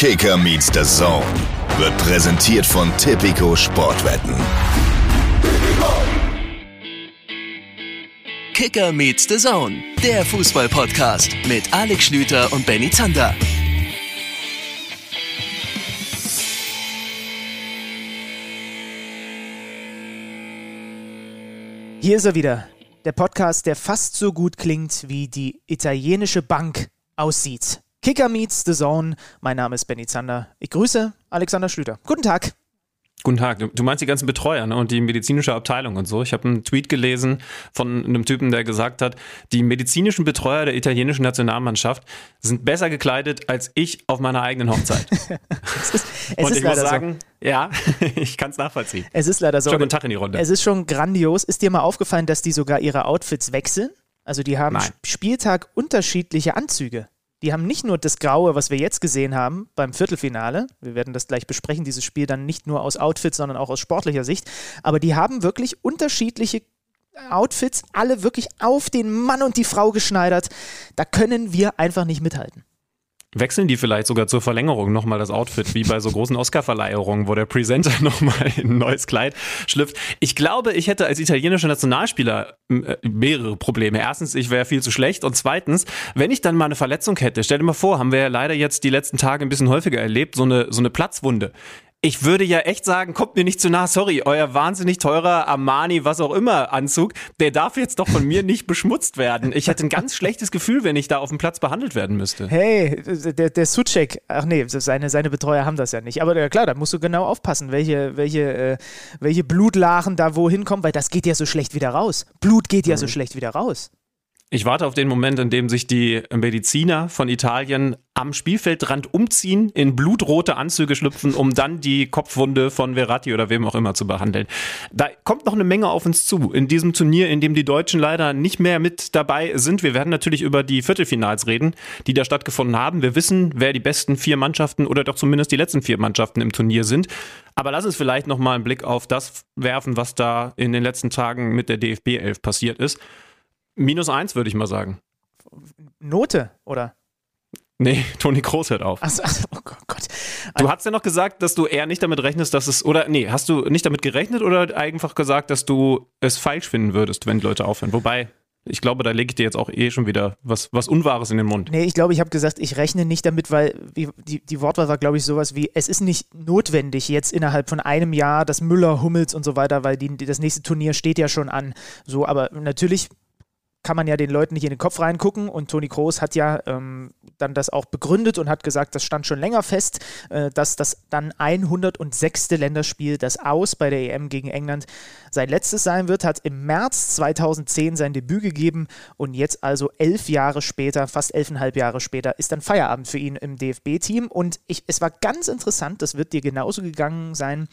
Kicker meets the Zone wird präsentiert von Tipico Sportwetten. Kicker meets the Zone, der Fußball-Podcast mit Alex Schlüter und Benny Zander. Hier ist er wieder. Der Podcast, der fast so gut klingt, wie die italienische Bank aussieht. Kicker meets the Zone. Mein Name ist Benny Zander. Ich grüße Alexander Schlüter. Guten Tag. Guten Tag. Du meinst die ganzen Betreuer ne? und die medizinische Abteilung und so. Ich habe einen Tweet gelesen von einem Typen, der gesagt hat, die medizinischen Betreuer der italienischen Nationalmannschaft sind besser gekleidet als ich auf meiner eigenen Hochzeit. es ist, es und ist ich muss sagen, so. ja, ich kann es nachvollziehen. Es ist leider so. Schon guten Tag in die Runde. Es ist schon grandios. Ist dir mal aufgefallen, dass die sogar ihre Outfits wechseln? Also die haben Nein. Spieltag unterschiedliche Anzüge. Die haben nicht nur das Graue, was wir jetzt gesehen haben beim Viertelfinale. Wir werden das gleich besprechen, dieses Spiel dann nicht nur aus Outfits, sondern auch aus sportlicher Sicht. Aber die haben wirklich unterschiedliche Outfits, alle wirklich auf den Mann und die Frau geschneidert. Da können wir einfach nicht mithalten. Wechseln die vielleicht sogar zur Verlängerung nochmal das Outfit, wie bei so großen Oscar-Verleihungen, wo der Presenter nochmal in ein neues Kleid schlüpft. Ich glaube, ich hätte als italienischer Nationalspieler äh, mehrere Probleme. Erstens, ich wäre viel zu schlecht und zweitens, wenn ich dann mal eine Verletzung hätte, stell dir mal vor, haben wir ja leider jetzt die letzten Tage ein bisschen häufiger erlebt, so eine, so eine Platzwunde ich würde ja echt sagen, kommt mir nicht zu nah, sorry, euer wahnsinnig teurer Armani, was auch immer Anzug, der darf jetzt doch von mir nicht beschmutzt werden. Ich hätte ein ganz schlechtes Gefühl, wenn ich da auf dem Platz behandelt werden müsste. Hey, der, der Suchek, ach nee, seine, seine Betreuer haben das ja nicht. Aber ja, klar, da musst du genau aufpassen, welche, welche, äh, welche Blutlachen da wohin kommen, weil das geht ja so schlecht wieder raus. Blut geht ja mhm. so schlecht wieder raus. Ich warte auf den Moment, in dem sich die Mediziner von Italien am Spielfeldrand umziehen, in blutrote Anzüge schlüpfen, um dann die Kopfwunde von Verratti oder wem auch immer zu behandeln. Da kommt noch eine Menge auf uns zu. In diesem Turnier, in dem die Deutschen leider nicht mehr mit dabei sind. Wir werden natürlich über die Viertelfinals reden, die da stattgefunden haben. Wir wissen, wer die besten vier Mannschaften oder doch zumindest die letzten vier Mannschaften im Turnier sind. Aber lass uns vielleicht noch mal einen Blick auf das werfen, was da in den letzten Tagen mit der DFB 11 passiert ist. Minus eins, würde ich mal sagen. Note, oder? Nee, Toni Kroos hört auf. Achso, ach, oh Gott. Du hast ja noch gesagt, dass du eher nicht damit rechnest, dass es, oder nee, hast du nicht damit gerechnet oder einfach gesagt, dass du es falsch finden würdest, wenn Leute aufhören? Wobei, ich glaube, da lege ich dir jetzt auch eh schon wieder was, was Unwahres in den Mund. Nee, ich glaube, ich habe gesagt, ich rechne nicht damit, weil die, die Wortwahl war, glaube ich, sowas wie, es ist nicht notwendig jetzt innerhalb von einem Jahr, dass Müller, Hummels und so weiter, weil die, das nächste Turnier steht ja schon an. So, aber natürlich kann man ja den Leuten nicht in den Kopf reingucken. Und Toni Kroos hat ja ähm, dann das auch begründet und hat gesagt, das stand schon länger fest, äh, dass das dann 106. Länderspiel, das Aus bei der EM gegen England, sein letztes sein wird, hat im März 2010 sein Debüt gegeben und jetzt also elf Jahre später, fast elfeinhalb Jahre später, ist dann Feierabend für ihn im DFB-Team. Und ich, es war ganz interessant, das wird dir genauso gegangen sein,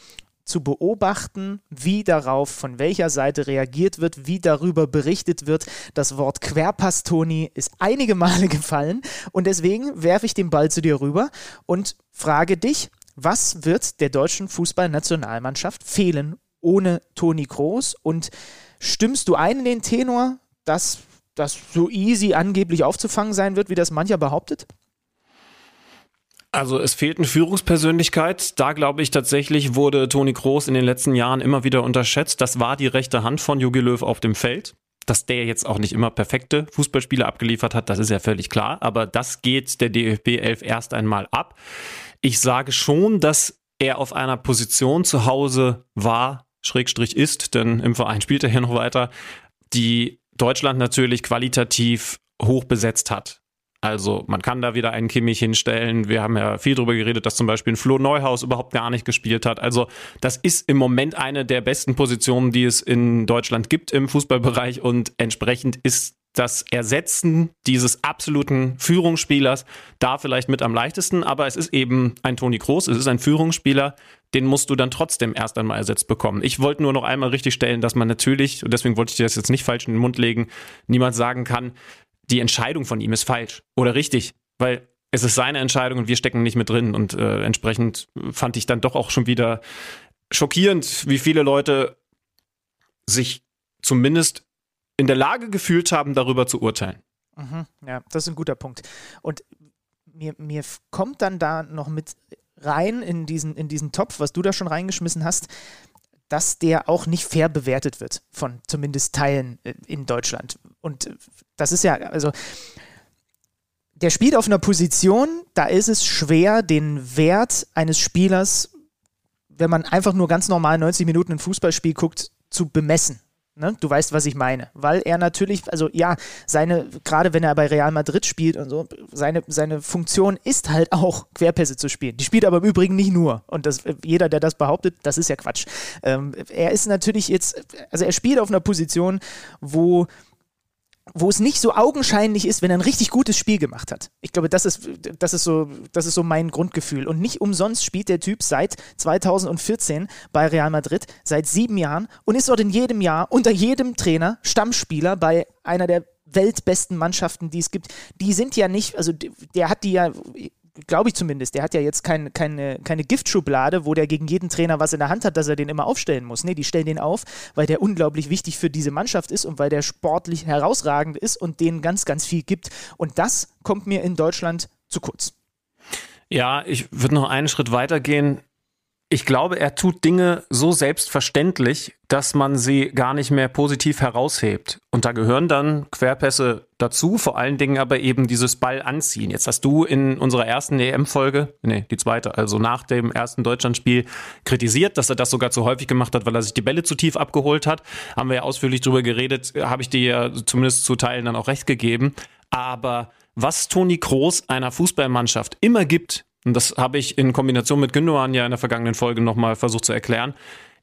zu beobachten, wie darauf von welcher Seite reagiert wird, wie darüber berichtet wird. Das Wort Querpastoni ist einige Male gefallen und deswegen werfe ich den Ball zu dir rüber und frage dich, was wird der deutschen Fußballnationalmannschaft fehlen ohne Toni Kroos und stimmst du ein in den Tenor, dass das so easy angeblich aufzufangen sein wird, wie das mancher behauptet? Also es fehlt eine Führungspersönlichkeit. Da glaube ich tatsächlich wurde Toni Kroos in den letzten Jahren immer wieder unterschätzt. Das war die rechte Hand von Jogi Löw auf dem Feld. Dass der jetzt auch nicht immer perfekte Fußballspiele abgeliefert hat, das ist ja völlig klar. Aber das geht der DFB 11 erst einmal ab. Ich sage schon, dass er auf einer Position zu Hause war, Schrägstrich ist, denn im Verein spielt er hier noch weiter, die Deutschland natürlich qualitativ hoch besetzt hat. Also man kann da wieder einen Kimmich hinstellen. Wir haben ja viel darüber geredet, dass zum Beispiel ein Flo Neuhaus überhaupt gar nicht gespielt hat. Also das ist im Moment eine der besten Positionen, die es in Deutschland gibt im Fußballbereich und entsprechend ist das Ersetzen dieses absoluten Führungsspielers da vielleicht mit am leichtesten, aber es ist eben ein Toni Kroos, es ist ein Führungsspieler, den musst du dann trotzdem erst einmal ersetzt bekommen. Ich wollte nur noch einmal richtig stellen, dass man natürlich, und deswegen wollte ich dir das jetzt nicht falsch in den Mund legen, niemand sagen kann, die Entscheidung von ihm ist falsch oder richtig, weil es ist seine Entscheidung und wir stecken nicht mit drin. Und äh, entsprechend fand ich dann doch auch schon wieder schockierend, wie viele Leute sich zumindest in der Lage gefühlt haben, darüber zu urteilen. Mhm, ja, das ist ein guter Punkt. Und mir, mir kommt dann da noch mit rein in diesen, in diesen Topf, was du da schon reingeschmissen hast, dass der auch nicht fair bewertet wird von zumindest Teilen äh, in Deutschland. Und äh, das ist ja, also der spielt auf einer Position, da ist es schwer, den Wert eines Spielers, wenn man einfach nur ganz normal 90 Minuten ein Fußballspiel guckt, zu bemessen. Ne? Du weißt, was ich meine. Weil er natürlich, also ja, seine, gerade wenn er bei Real Madrid spielt und so, seine, seine Funktion ist halt auch, Querpässe zu spielen. Die spielt aber im Übrigen nicht nur. Und das, jeder, der das behauptet, das ist ja Quatsch. Ähm, er ist natürlich jetzt, also er spielt auf einer Position, wo wo es nicht so augenscheinlich ist, wenn er ein richtig gutes Spiel gemacht hat. Ich glaube, das ist, das ist, so, das ist so mein Grundgefühl. Und nicht umsonst spielt der Typ seit 2014 bei Real Madrid, seit sieben Jahren und ist dort in jedem Jahr unter jedem Trainer Stammspieler bei einer der weltbesten Mannschaften, die es gibt. Die sind ja nicht, also der hat die ja glaube ich zumindest, der hat ja jetzt kein, keine, keine Giftschublade, wo der gegen jeden Trainer was in der Hand hat, dass er den immer aufstellen muss. Nee, die stellen den auf, weil der unglaublich wichtig für diese Mannschaft ist und weil der sportlich herausragend ist und denen ganz, ganz viel gibt. Und das kommt mir in Deutschland zu kurz. Ja, ich würde noch einen Schritt weiter gehen ich glaube, er tut Dinge so selbstverständlich, dass man sie gar nicht mehr positiv heraushebt. Und da gehören dann Querpässe dazu, vor allen Dingen aber eben dieses Ball anziehen. Jetzt hast du in unserer ersten EM-Folge, nee, die zweite, also nach dem ersten Deutschlandspiel, kritisiert, dass er das sogar zu häufig gemacht hat, weil er sich die Bälle zu tief abgeholt hat. Haben wir ja ausführlich drüber geredet, habe ich dir ja zumindest zu Teilen dann auch recht gegeben. Aber was Toni Kroos einer Fußballmannschaft immer gibt, und das habe ich in Kombination mit Gündogan ja in der vergangenen Folge nochmal versucht zu erklären,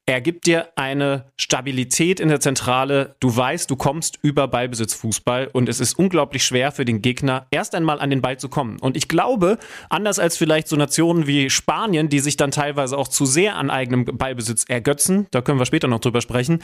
er gibt dir eine Stabilität in der Zentrale. Du weißt, du kommst über Ballbesitzfußball und es ist unglaublich schwer für den Gegner, erst einmal an den Ball zu kommen. Und ich glaube, anders als vielleicht so Nationen wie Spanien, die sich dann teilweise auch zu sehr an eigenem Ballbesitz ergötzen, da können wir später noch drüber sprechen,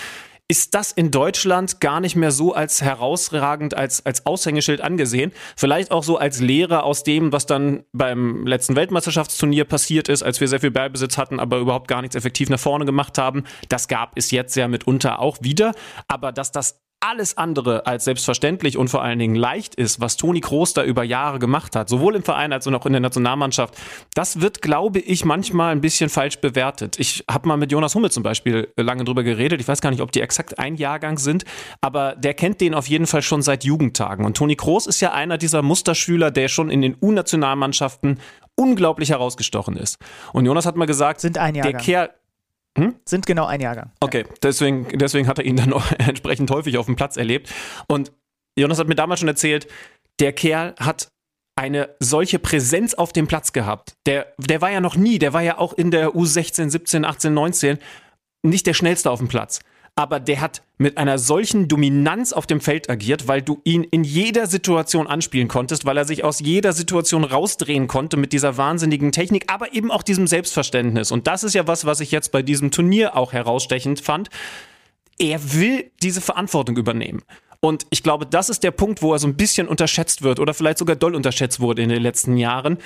ist das in Deutschland gar nicht mehr so als herausragend, als, als Aushängeschild angesehen. Vielleicht auch so als Lehre aus dem, was dann beim letzten Weltmeisterschaftsturnier passiert ist, als wir sehr viel Ballbesitz hatten, aber überhaupt gar nichts effektiv nach vorne gemacht haben. Das gab es jetzt ja mitunter auch wieder. Aber dass das alles andere als selbstverständlich und vor allen Dingen leicht ist, was Toni Kroos da über Jahre gemacht hat, sowohl im Verein als auch in der Nationalmannschaft, das wird, glaube ich, manchmal ein bisschen falsch bewertet. Ich habe mal mit Jonas Hummel zum Beispiel lange drüber geredet. Ich weiß gar nicht, ob die exakt ein Jahrgang sind, aber der kennt den auf jeden Fall schon seit Jugendtagen. Und Toni Kroos ist ja einer dieser Musterschüler, der schon in den U-Nationalmannschaften unglaublich herausgestochen ist. Und Jonas hat mal gesagt, sind ein Jahrgang. der Kerl, hm? Sind genau ein Jahrgang. Okay, deswegen, deswegen hat er ihn dann auch entsprechend häufig auf dem Platz erlebt. Und Jonas hat mir damals schon erzählt, der Kerl hat eine solche Präsenz auf dem Platz gehabt. Der, der war ja noch nie, der war ja auch in der U16, 17, 18, 19 nicht der schnellste auf dem Platz aber der hat mit einer solchen Dominanz auf dem Feld agiert, weil du ihn in jeder Situation anspielen konntest, weil er sich aus jeder Situation rausdrehen konnte mit dieser wahnsinnigen Technik, aber eben auch diesem Selbstverständnis. Und das ist ja was, was ich jetzt bei diesem Turnier auch herausstechend fand. Er will diese Verantwortung übernehmen. Und ich glaube, das ist der Punkt, wo er so ein bisschen unterschätzt wird oder vielleicht sogar doll unterschätzt wurde in den letzten Jahren.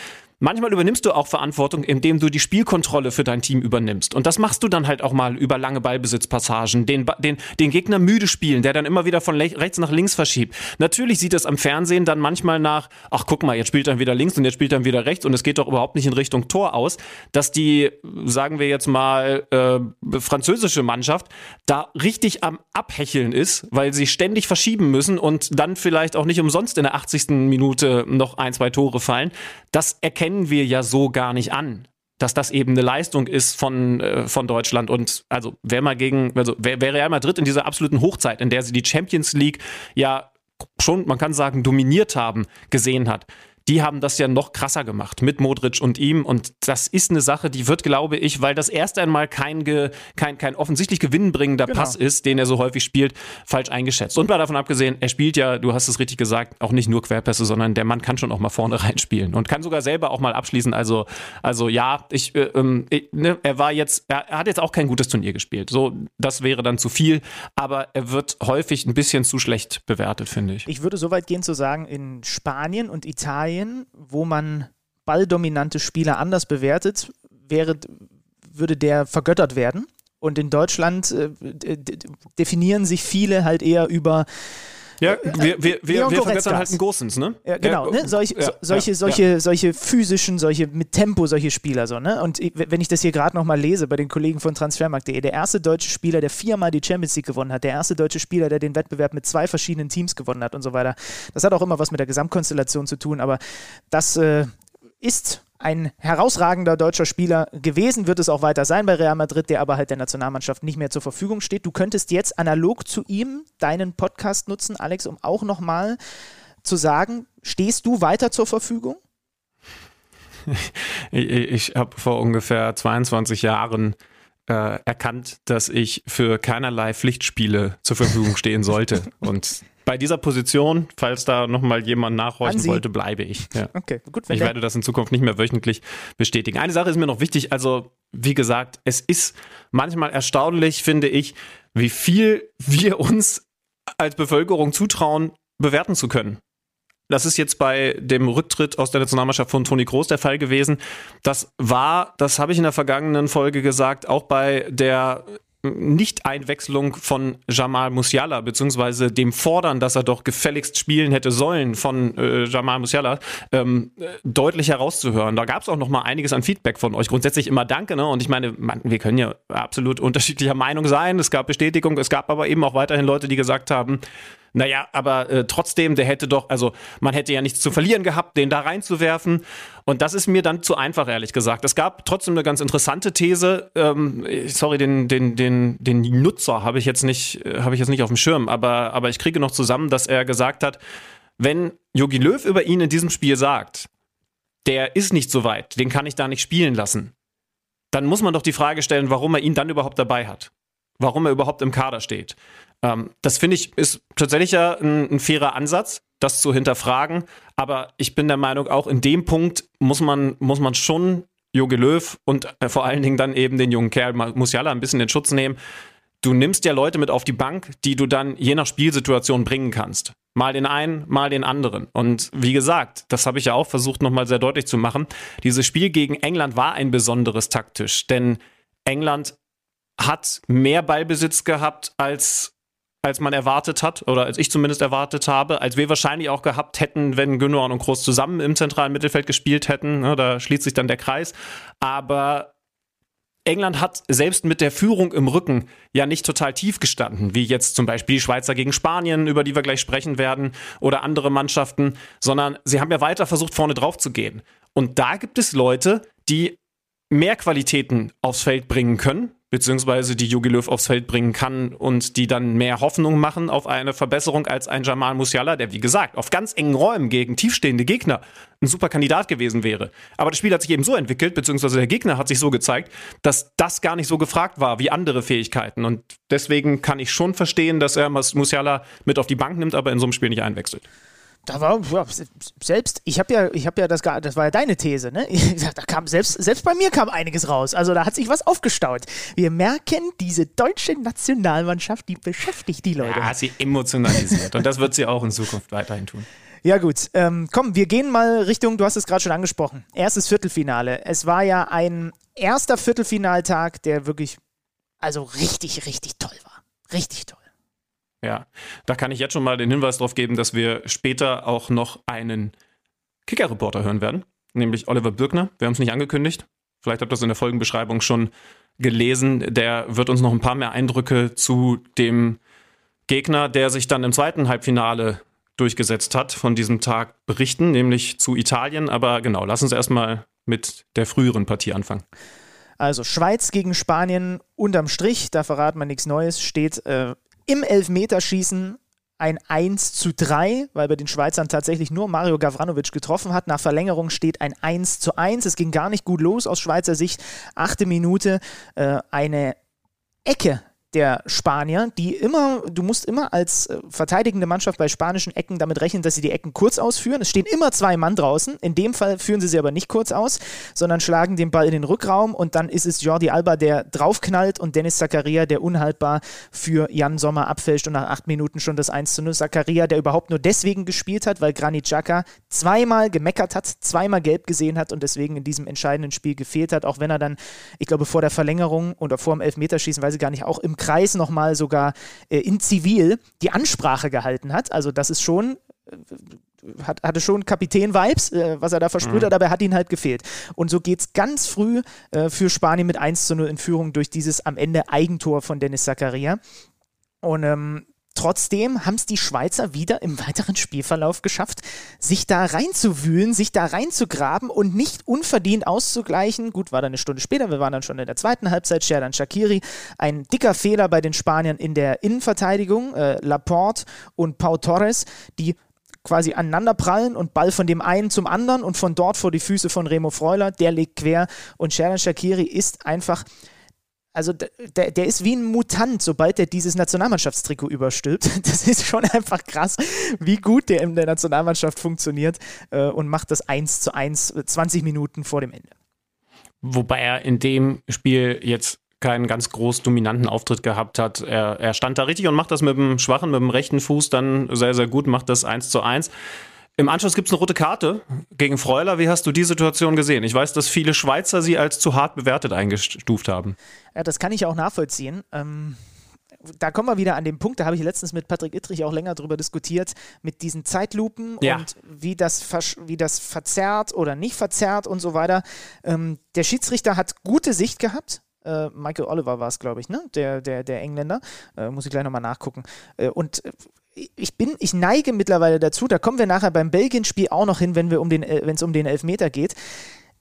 Manchmal übernimmst du auch Verantwortung, indem du die Spielkontrolle für dein Team übernimmst. Und das machst du dann halt auch mal über lange Ballbesitzpassagen, den, den, den Gegner müde spielen, der dann immer wieder von rechts nach links verschiebt. Natürlich sieht es am Fernsehen dann manchmal nach, ach guck mal, jetzt spielt er wieder links und jetzt spielt er wieder rechts und es geht doch überhaupt nicht in Richtung Tor aus, dass die, sagen wir jetzt mal, äh, französische Mannschaft da richtig am Abhecheln ist, weil sie ständig verschieben müssen und dann vielleicht auch nicht umsonst in der 80. Minute noch ein, zwei Tore fallen. Das erkennt erkennen wir ja so gar nicht an dass das eben eine Leistung ist von, äh, von Deutschland. Und also wer mal gegen, also wer, wer Real Madrid in dieser absoluten Hochzeit, in der sie die Champions League ja schon, man kann sagen, dominiert haben, gesehen hat, die haben das ja noch krasser gemacht mit Modric und ihm. Und das ist eine Sache, die wird, glaube ich, weil das erst einmal kein, ge, kein, kein offensichtlich gewinnbringender genau. Pass ist, den er so häufig spielt, falsch eingeschätzt. Und mal davon abgesehen, er spielt ja, du hast es richtig gesagt, auch nicht nur Querpässe, sondern der Mann kann schon auch mal vorne reinspielen und kann sogar selber auch mal abschließen. Also, also ja, ich, äh, ich, ne, er war jetzt, er, er hat jetzt auch kein gutes Turnier gespielt. So, das wäre dann zu viel, aber er wird häufig ein bisschen zu schlecht bewertet, finde ich. Ich würde so weit gehen zu sagen, in Spanien und Italien Italien, wo man balldominante Spieler anders bewertet, wäre, würde der vergöttert werden. Und in Deutschland äh, definieren sich viele halt eher über Ja, wir, wir, wir, wir vergessen halt einen Gosens, ne? Ja, genau, ne? Solch, ja, solche, solche, solche physischen, solche mit Tempo, solche Spieler so, ne? Und wenn ich das hier gerade nochmal lese bei den Kollegen von Transfermarkt.de, der erste deutsche Spieler, der viermal die Champions League gewonnen hat, der erste deutsche Spieler, der den Wettbewerb mit zwei verschiedenen Teams gewonnen hat und so weiter. Das hat auch immer was mit der Gesamtkonstellation zu tun, aber das äh, ist ein herausragender deutscher Spieler gewesen, wird es auch weiter sein bei Real Madrid, der aber halt der Nationalmannschaft nicht mehr zur Verfügung steht. Du könntest jetzt analog zu ihm deinen Podcast nutzen, Alex, um auch nochmal zu sagen, stehst du weiter zur Verfügung? Ich, ich habe vor ungefähr 22 Jahren äh, erkannt, dass ich für keinerlei Pflichtspiele zur Verfügung stehen sollte. Und bei dieser Position, falls da nochmal jemand nachhorchen wollte, bleibe ich. Ja. Okay, gut. ich werde das in Zukunft nicht mehr wöchentlich bestätigen. Eine Sache ist mir noch wichtig, also wie gesagt, es ist manchmal erstaunlich, finde ich, wie viel wir uns als Bevölkerung zutrauen, bewerten zu können. Das ist jetzt bei dem Rücktritt aus der Nationalmannschaft von Toni Groß der Fall gewesen. Das war, das habe ich in der vergangenen Folge gesagt, auch bei der nicht-Einwechslung von Jamal Musiala, beziehungsweise dem Fordern, dass er doch gefälligst spielen hätte sollen von äh, Jamal Musiala, ähm, deutlich herauszuhören. Da gab es auch noch mal einiges an Feedback von euch. Grundsätzlich immer Danke. Ne? Und ich meine, man, wir können ja absolut unterschiedlicher Meinung sein. Es gab Bestätigung, es gab aber eben auch weiterhin Leute, die gesagt haben, naja, aber äh, trotzdem, der hätte doch, also man hätte ja nichts zu verlieren gehabt, den da reinzuwerfen. Und das ist mir dann zu einfach, ehrlich gesagt. Es gab trotzdem eine ganz interessante These. Ähm, sorry, den, den, den, den Nutzer habe ich jetzt nicht, äh, ich jetzt nicht auf dem Schirm, aber, aber ich kriege noch zusammen, dass er gesagt hat, wenn Yogi Löw über ihn in diesem Spiel sagt, der ist nicht so weit, den kann ich da nicht spielen lassen, dann muss man doch die Frage stellen, warum er ihn dann überhaupt dabei hat. Warum er überhaupt im Kader steht. Ähm, das finde ich ist tatsächlich ja ein, ein fairer Ansatz, das zu hinterfragen. Aber ich bin der Meinung, auch in dem Punkt muss man, muss man schon Jogi Löw und äh, vor allen Dingen dann eben den jungen Kerl Musiala ein bisschen in Schutz nehmen. Du nimmst ja Leute mit auf die Bank, die du dann je nach Spielsituation bringen kannst. Mal den einen, mal den anderen. Und wie gesagt, das habe ich ja auch versucht nochmal sehr deutlich zu machen. Dieses Spiel gegen England war ein besonderes taktisch, denn England hat mehr Ballbesitz gehabt als als man erwartet hat, oder als ich zumindest erwartet habe, als wir wahrscheinlich auch gehabt hätten, wenn Gündogan und Groß zusammen im zentralen Mittelfeld gespielt hätten. Ne, da schließt sich dann der Kreis. Aber England hat selbst mit der Führung im Rücken ja nicht total tief gestanden, wie jetzt zum Beispiel die Schweizer gegen Spanien, über die wir gleich sprechen werden, oder andere Mannschaften, sondern sie haben ja weiter versucht, vorne drauf zu gehen. Und da gibt es Leute, die mehr Qualitäten aufs Feld bringen können, beziehungsweise die Jogi Löw aufs Feld bringen kann und die dann mehr Hoffnung machen auf eine Verbesserung als ein Jamal Musiala, der wie gesagt auf ganz engen Räumen gegen tiefstehende Gegner ein super Kandidat gewesen wäre. Aber das Spiel hat sich eben so entwickelt, beziehungsweise der Gegner hat sich so gezeigt, dass das gar nicht so gefragt war wie andere Fähigkeiten. Und deswegen kann ich schon verstehen, dass er Musiala mit auf die Bank nimmt, aber in so einem Spiel nicht einwechselt da war ja, selbst, ich habe ja, ich habe ja das, das war ja deine These, ne? Da kam selbst, selbst bei mir kam einiges raus. Also da hat sich was aufgestaut. Wir merken, diese deutsche Nationalmannschaft, die beschäftigt die Leute. Ja, sie emotionalisiert und das wird sie auch in Zukunft weiterhin tun. Ja gut, ähm, komm, wir gehen mal Richtung, du hast es gerade schon angesprochen, erstes Viertelfinale. Es war ja ein erster Viertelfinaltag, der wirklich, also richtig, richtig toll war. Richtig toll. Ja, da kann ich jetzt schon mal den Hinweis darauf geben, dass wir später auch noch einen Kicker-Reporter hören werden, nämlich Oliver Birkner. Wir haben es nicht angekündigt. Vielleicht habt ihr das in der Folgenbeschreibung schon gelesen. Der wird uns noch ein paar mehr Eindrücke zu dem Gegner, der sich dann im zweiten Halbfinale durchgesetzt hat, von diesem Tag berichten, nämlich zu Italien. Aber genau, lass uns erstmal mit der früheren Partie anfangen. Also Schweiz gegen Spanien unterm Strich, da verraten wir nichts Neues, steht äh, im Elfmeterschießen ein 1 zu 3, weil bei den Schweizern tatsächlich nur Mario Gavranovic getroffen hat. Nach Verlängerung steht ein 1 zu 1. Es ging gar nicht gut los aus Schweizer Sicht. Achte Minute, äh, eine Ecke der Spanier, die immer, du musst immer als äh, verteidigende Mannschaft bei spanischen Ecken damit rechnen, dass sie die Ecken kurz ausführen. Es stehen immer zwei Mann draußen. In dem Fall führen sie sie aber nicht kurz aus, sondern schlagen den Ball in den Rückraum und dann ist es Jordi Alba, der draufknallt und Dennis Zakaria, der unhaltbar für Jan Sommer abfälscht und nach acht Minuten schon das 1 zu 0. Zakaria, der überhaupt nur deswegen gespielt hat, weil Granit Xhaka zweimal gemeckert hat, zweimal gelb gesehen hat und deswegen in diesem entscheidenden Spiel gefehlt hat, auch wenn er dann, ich glaube, vor der Verlängerung oder vor dem Elfmeterschießen, weiß ich gar nicht, auch im Kreis nochmal sogar äh, in Zivil die Ansprache gehalten hat. Also das ist schon äh, hat, hatte schon Kapitän-Vibes, äh, was er da versprüht mhm. hat, aber er hat ihn halt gefehlt. Und so geht es ganz früh äh, für Spanien mit 1 zu 0 in Führung durch dieses am Ende Eigentor von Dennis Zakaria. Und ähm, Trotzdem haben es die Schweizer wieder im weiteren Spielverlauf geschafft, sich da reinzuwühlen, sich da reinzugraben und nicht unverdient auszugleichen. Gut, war dann eine Stunde später, wir waren dann schon in der zweiten Halbzeit. Sherdan Shakiri, ein dicker Fehler bei den Spaniern in der Innenverteidigung. Äh, Laporte und Pau Torres, die quasi aneinander prallen und Ball von dem einen zum anderen und von dort vor die Füße von Remo Freuler, der legt quer und Sherdan Shakiri ist einfach also der, der ist wie ein Mutant, sobald er dieses Nationalmannschaftstrikot überstülpt. Das ist schon einfach krass, wie gut der in der Nationalmannschaft funktioniert äh, und macht das 1 zu 1 20 Minuten vor dem Ende. Wobei er in dem Spiel jetzt keinen ganz groß dominanten Auftritt gehabt hat. Er, er stand da richtig und macht das mit dem schwachen, mit dem rechten Fuß dann sehr, sehr gut, macht das 1 zu 1. Im Anschluss gibt es eine rote Karte gegen Freuler. Wie hast du die Situation gesehen? Ich weiß, dass viele Schweizer sie als zu hart bewertet eingestuft haben. Ja, das kann ich auch nachvollziehen. Ähm da kommen wir wieder an den Punkt, da habe ich letztens mit Patrick Ittrich auch länger drüber diskutiert, mit diesen Zeitlupen ja. und wie das, wie das verzerrt oder nicht verzerrt und so weiter. Ähm, der Schiedsrichter hat gute Sicht gehabt, äh, Michael Oliver war es, glaube ich, ne? Der, der, der Engländer. Äh, muss ich gleich nochmal nachgucken. Äh, und äh, ich bin, ich neige mittlerweile dazu, da kommen wir nachher beim Belgien-Spiel auch noch hin, wenn äh, wenn es um den Elfmeter geht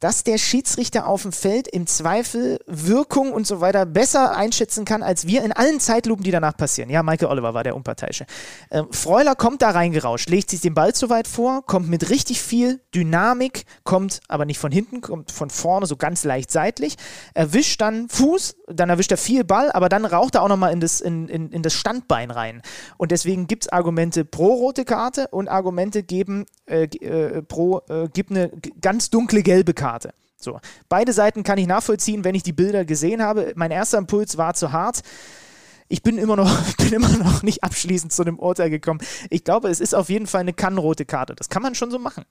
dass der Schiedsrichter auf dem Feld im Zweifel Wirkung und so weiter besser einschätzen kann, als wir in allen Zeitlupen, die danach passieren. Ja, Michael Oliver war der Unparteiische. Ähm, Freuler kommt da reingerauscht, legt sich den Ball zu weit vor, kommt mit richtig viel Dynamik, kommt aber nicht von hinten, kommt von vorne so ganz leicht seitlich, erwischt dann Fuß, dann erwischt er viel Ball, aber dann raucht er auch nochmal in das, in, in, in das Standbein rein. Und deswegen gibt es Argumente pro rote Karte und Argumente geben äh, äh, pro, äh, gibt eine ganz dunkle gelbe Karte. Karte. So. Beide Seiten kann ich nachvollziehen, wenn ich die Bilder gesehen habe. Mein erster Impuls war zu hart. Ich bin immer noch, bin immer noch nicht abschließend zu einem Urteil gekommen. Ich glaube, es ist auf jeden Fall eine kannrote Karte. Das kann man schon so machen.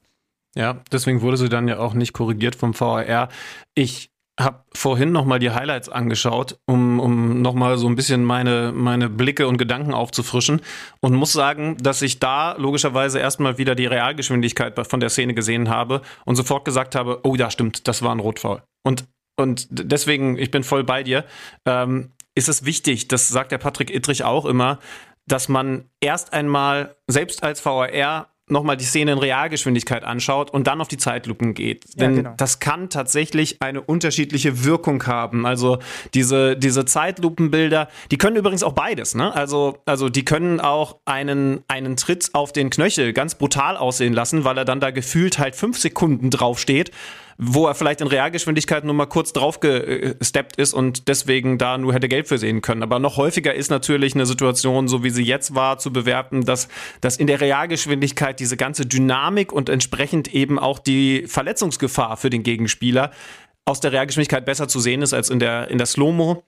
Ja, deswegen wurde sie dann ja auch nicht korrigiert vom VAR. Ich habe vorhin nochmal die Highlights angeschaut, um, um nochmal so ein bisschen meine, meine Blicke und Gedanken aufzufrischen und muss sagen, dass ich da logischerweise erstmal wieder die Realgeschwindigkeit von der Szene gesehen habe und sofort gesagt habe, oh ja, stimmt, das war ein Rotfoul. Und, und deswegen, ich bin voll bei dir, ähm, ist es wichtig, das sagt der Patrick Ittrich auch immer, dass man erst einmal, selbst als VAR, nochmal die Szene in Realgeschwindigkeit anschaut und dann auf die Zeitlupen geht. Denn ja, genau. das kann tatsächlich eine unterschiedliche Wirkung haben. Also diese, diese Zeitlupenbilder, die können übrigens auch beides, ne? Also, also die können auch einen, einen Tritt auf den Knöchel ganz brutal aussehen lassen, weil er dann da gefühlt halt fünf Sekunden draufsteht wo er vielleicht in Realgeschwindigkeit nur mal kurz draufgesteppt ist und deswegen da nur hätte Geld für sehen können. Aber noch häufiger ist natürlich eine Situation, so wie sie jetzt war, zu bewerten, dass, dass in der Realgeschwindigkeit diese ganze Dynamik und entsprechend eben auch die Verletzungsgefahr für den Gegenspieler aus der Realgeschwindigkeit besser zu sehen ist als in der, in der Slow-Mo.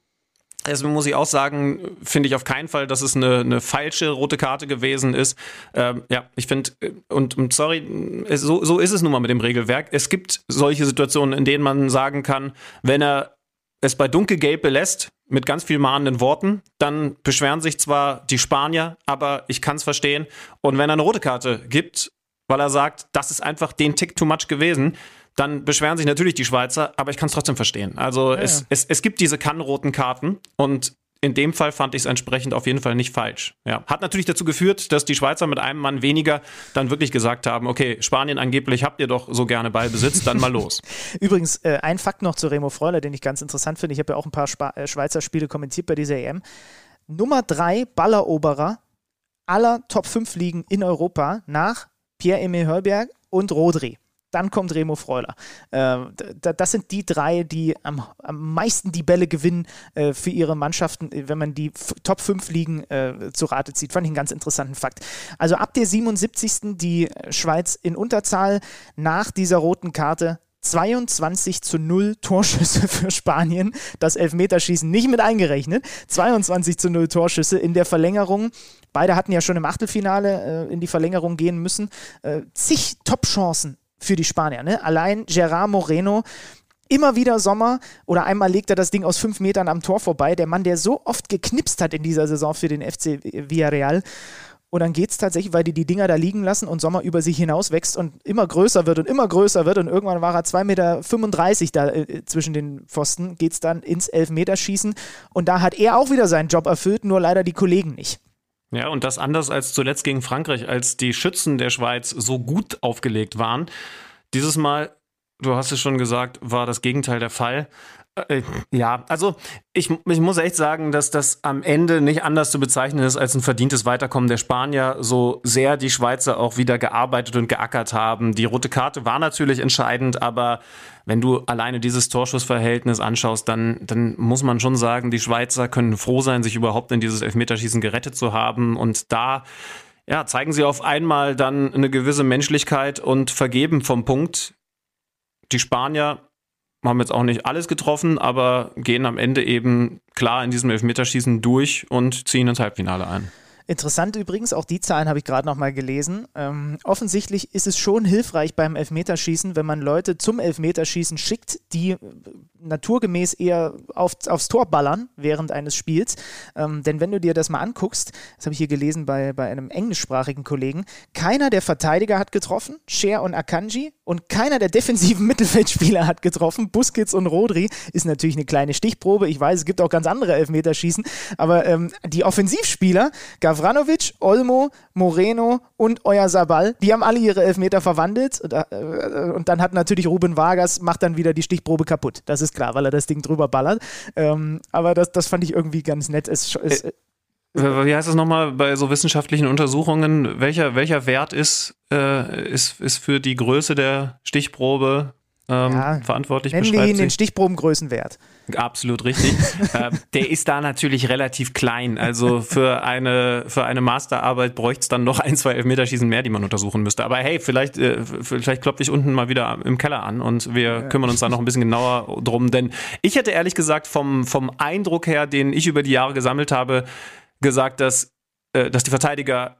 Deswegen muss ich auch sagen, finde ich auf keinen Fall, dass es eine, eine falsche rote Karte gewesen ist. Ähm, ja, ich finde, äh, und, und, sorry, es, so, so ist es nun mal mit dem Regelwerk. Es gibt solche Situationen, in denen man sagen kann, wenn er es bei dunkelgelb belässt, mit ganz viel mahnenden Worten, dann beschweren sich zwar die Spanier, aber ich kann es verstehen. Und wenn er eine rote Karte gibt, weil er sagt, das ist einfach den Tick too much gewesen, dann beschweren sich natürlich die Schweizer, aber ich kann es trotzdem verstehen. Also ja, es, ja. Es, es gibt diese kannroten Karten und in dem Fall fand ich es entsprechend auf jeden Fall nicht falsch. Ja. Hat natürlich dazu geführt, dass die Schweizer mit einem Mann weniger dann wirklich gesagt haben, okay, Spanien angeblich habt ihr doch so gerne Ballbesitz, dann mal los. Übrigens, äh, ein Fakt noch zu Remo Freuler, den ich ganz interessant finde. Ich habe ja auch ein paar Spa äh, Schweizer Spiele kommentiert bei dieser EM. Nummer drei Balleroberer aller Top 5 Ligen in Europa nach Pierre-Emil Hörberg und Rodri dann kommt Remo Freuler. Äh, das sind die drei, die am, am meisten die Bälle gewinnen äh, für ihre Mannschaften, wenn man die Top 5 Ligen äh, zu Rate zieht. Fand ich einen ganz interessanten Fakt. Also ab der 77. die Schweiz in Unterzahl nach dieser roten Karte 22 zu 0 Torschüsse für Spanien, das Elfmeterschießen nicht mit eingerechnet. 22 zu 0 Torschüsse in der Verlängerung. Beide hatten ja schon im Achtelfinale äh, in die Verlängerung gehen müssen. Äh, zig Top-Chancen für die Spanier. Ne? Allein Gerard Moreno immer wieder Sommer oder einmal legt er das Ding aus fünf Metern am Tor vorbei. Der Mann, der so oft geknipst hat in dieser Saison für den FC Villarreal. Und dann geht es tatsächlich, weil die die Dinger da liegen lassen und Sommer über sich hinaus wächst und immer größer wird und immer größer wird. Und irgendwann war er 2,35 Meter da äh, zwischen den Pfosten, geht es dann ins Elfmeterschießen. Und da hat er auch wieder seinen Job erfüllt, nur leider die Kollegen nicht. Ja, und das anders als zuletzt gegen Frankreich, als die Schützen der Schweiz so gut aufgelegt waren. Dieses Mal, du hast es schon gesagt, war das Gegenteil der Fall. Äh, ja, also ich, ich muss echt sagen, dass das am Ende nicht anders zu bezeichnen ist als ein verdientes Weiterkommen der Spanier, so sehr die Schweizer auch wieder gearbeitet und geackert haben. Die rote Karte war natürlich entscheidend, aber wenn du alleine dieses Torschussverhältnis anschaust, dann, dann muss man schon sagen, die Schweizer können froh sein, sich überhaupt in dieses Elfmeterschießen gerettet zu haben und da ja, zeigen sie auf einmal dann eine gewisse Menschlichkeit und vergeben vom Punkt. Die Spanier haben jetzt auch nicht alles getroffen, aber gehen am Ende eben klar in diesem Elfmeterschießen durch und ziehen ins Halbfinale ein. Interessant übrigens, auch die Zahlen habe ich gerade noch mal gelesen. Ähm, offensichtlich ist es schon hilfreich beim Elfmeterschießen, wenn man Leute zum Elfmeterschießen schickt, die äh, naturgemäß eher auf, aufs Tor ballern während eines Spiels. Ähm, denn wenn du dir das mal anguckst, das habe ich hier gelesen bei, bei einem englischsprachigen Kollegen, keiner der Verteidiger hat getroffen, Cher und Akanji, und keiner der defensiven Mittelfeldspieler hat getroffen. Busquets und Rodri ist natürlich eine kleine Stichprobe. Ich weiß, es gibt auch ganz andere Elfmeterschießen, aber ähm, die Offensivspieler, Gavranovic, Olmo, Moreno und Euer Sabal, die haben alle ihre Elfmeter verwandelt und, äh, und, dann hat natürlich Ruben Vargas, macht dann wieder die Stichprobe kaputt. Das ist klar, weil er das Ding drüber ballert. Ähm, aber das, das fand ich irgendwie ganz nett. Es, es, äh, wie heißt es nochmal bei so wissenschaftlichen Untersuchungen? Welcher, welcher Wert ist, äh, ist, ist für die Größe der Stichprobe ähm, ja, verantwortlich? Nennen wir ihn den Stichprobengrößenwert. Absolut richtig. äh, der ist da natürlich relativ klein. Also für eine, für eine Masterarbeit bräuchte es dann noch ein, zwei Elfmeterschießen mehr, die man untersuchen müsste. Aber hey, vielleicht, äh, vielleicht klopfe ich unten mal wieder im Keller an und wir kümmern uns da noch ein bisschen genauer drum. Denn ich hätte ehrlich gesagt vom, vom Eindruck her, den ich über die Jahre gesammelt habe, gesagt, dass, äh, dass die Verteidiger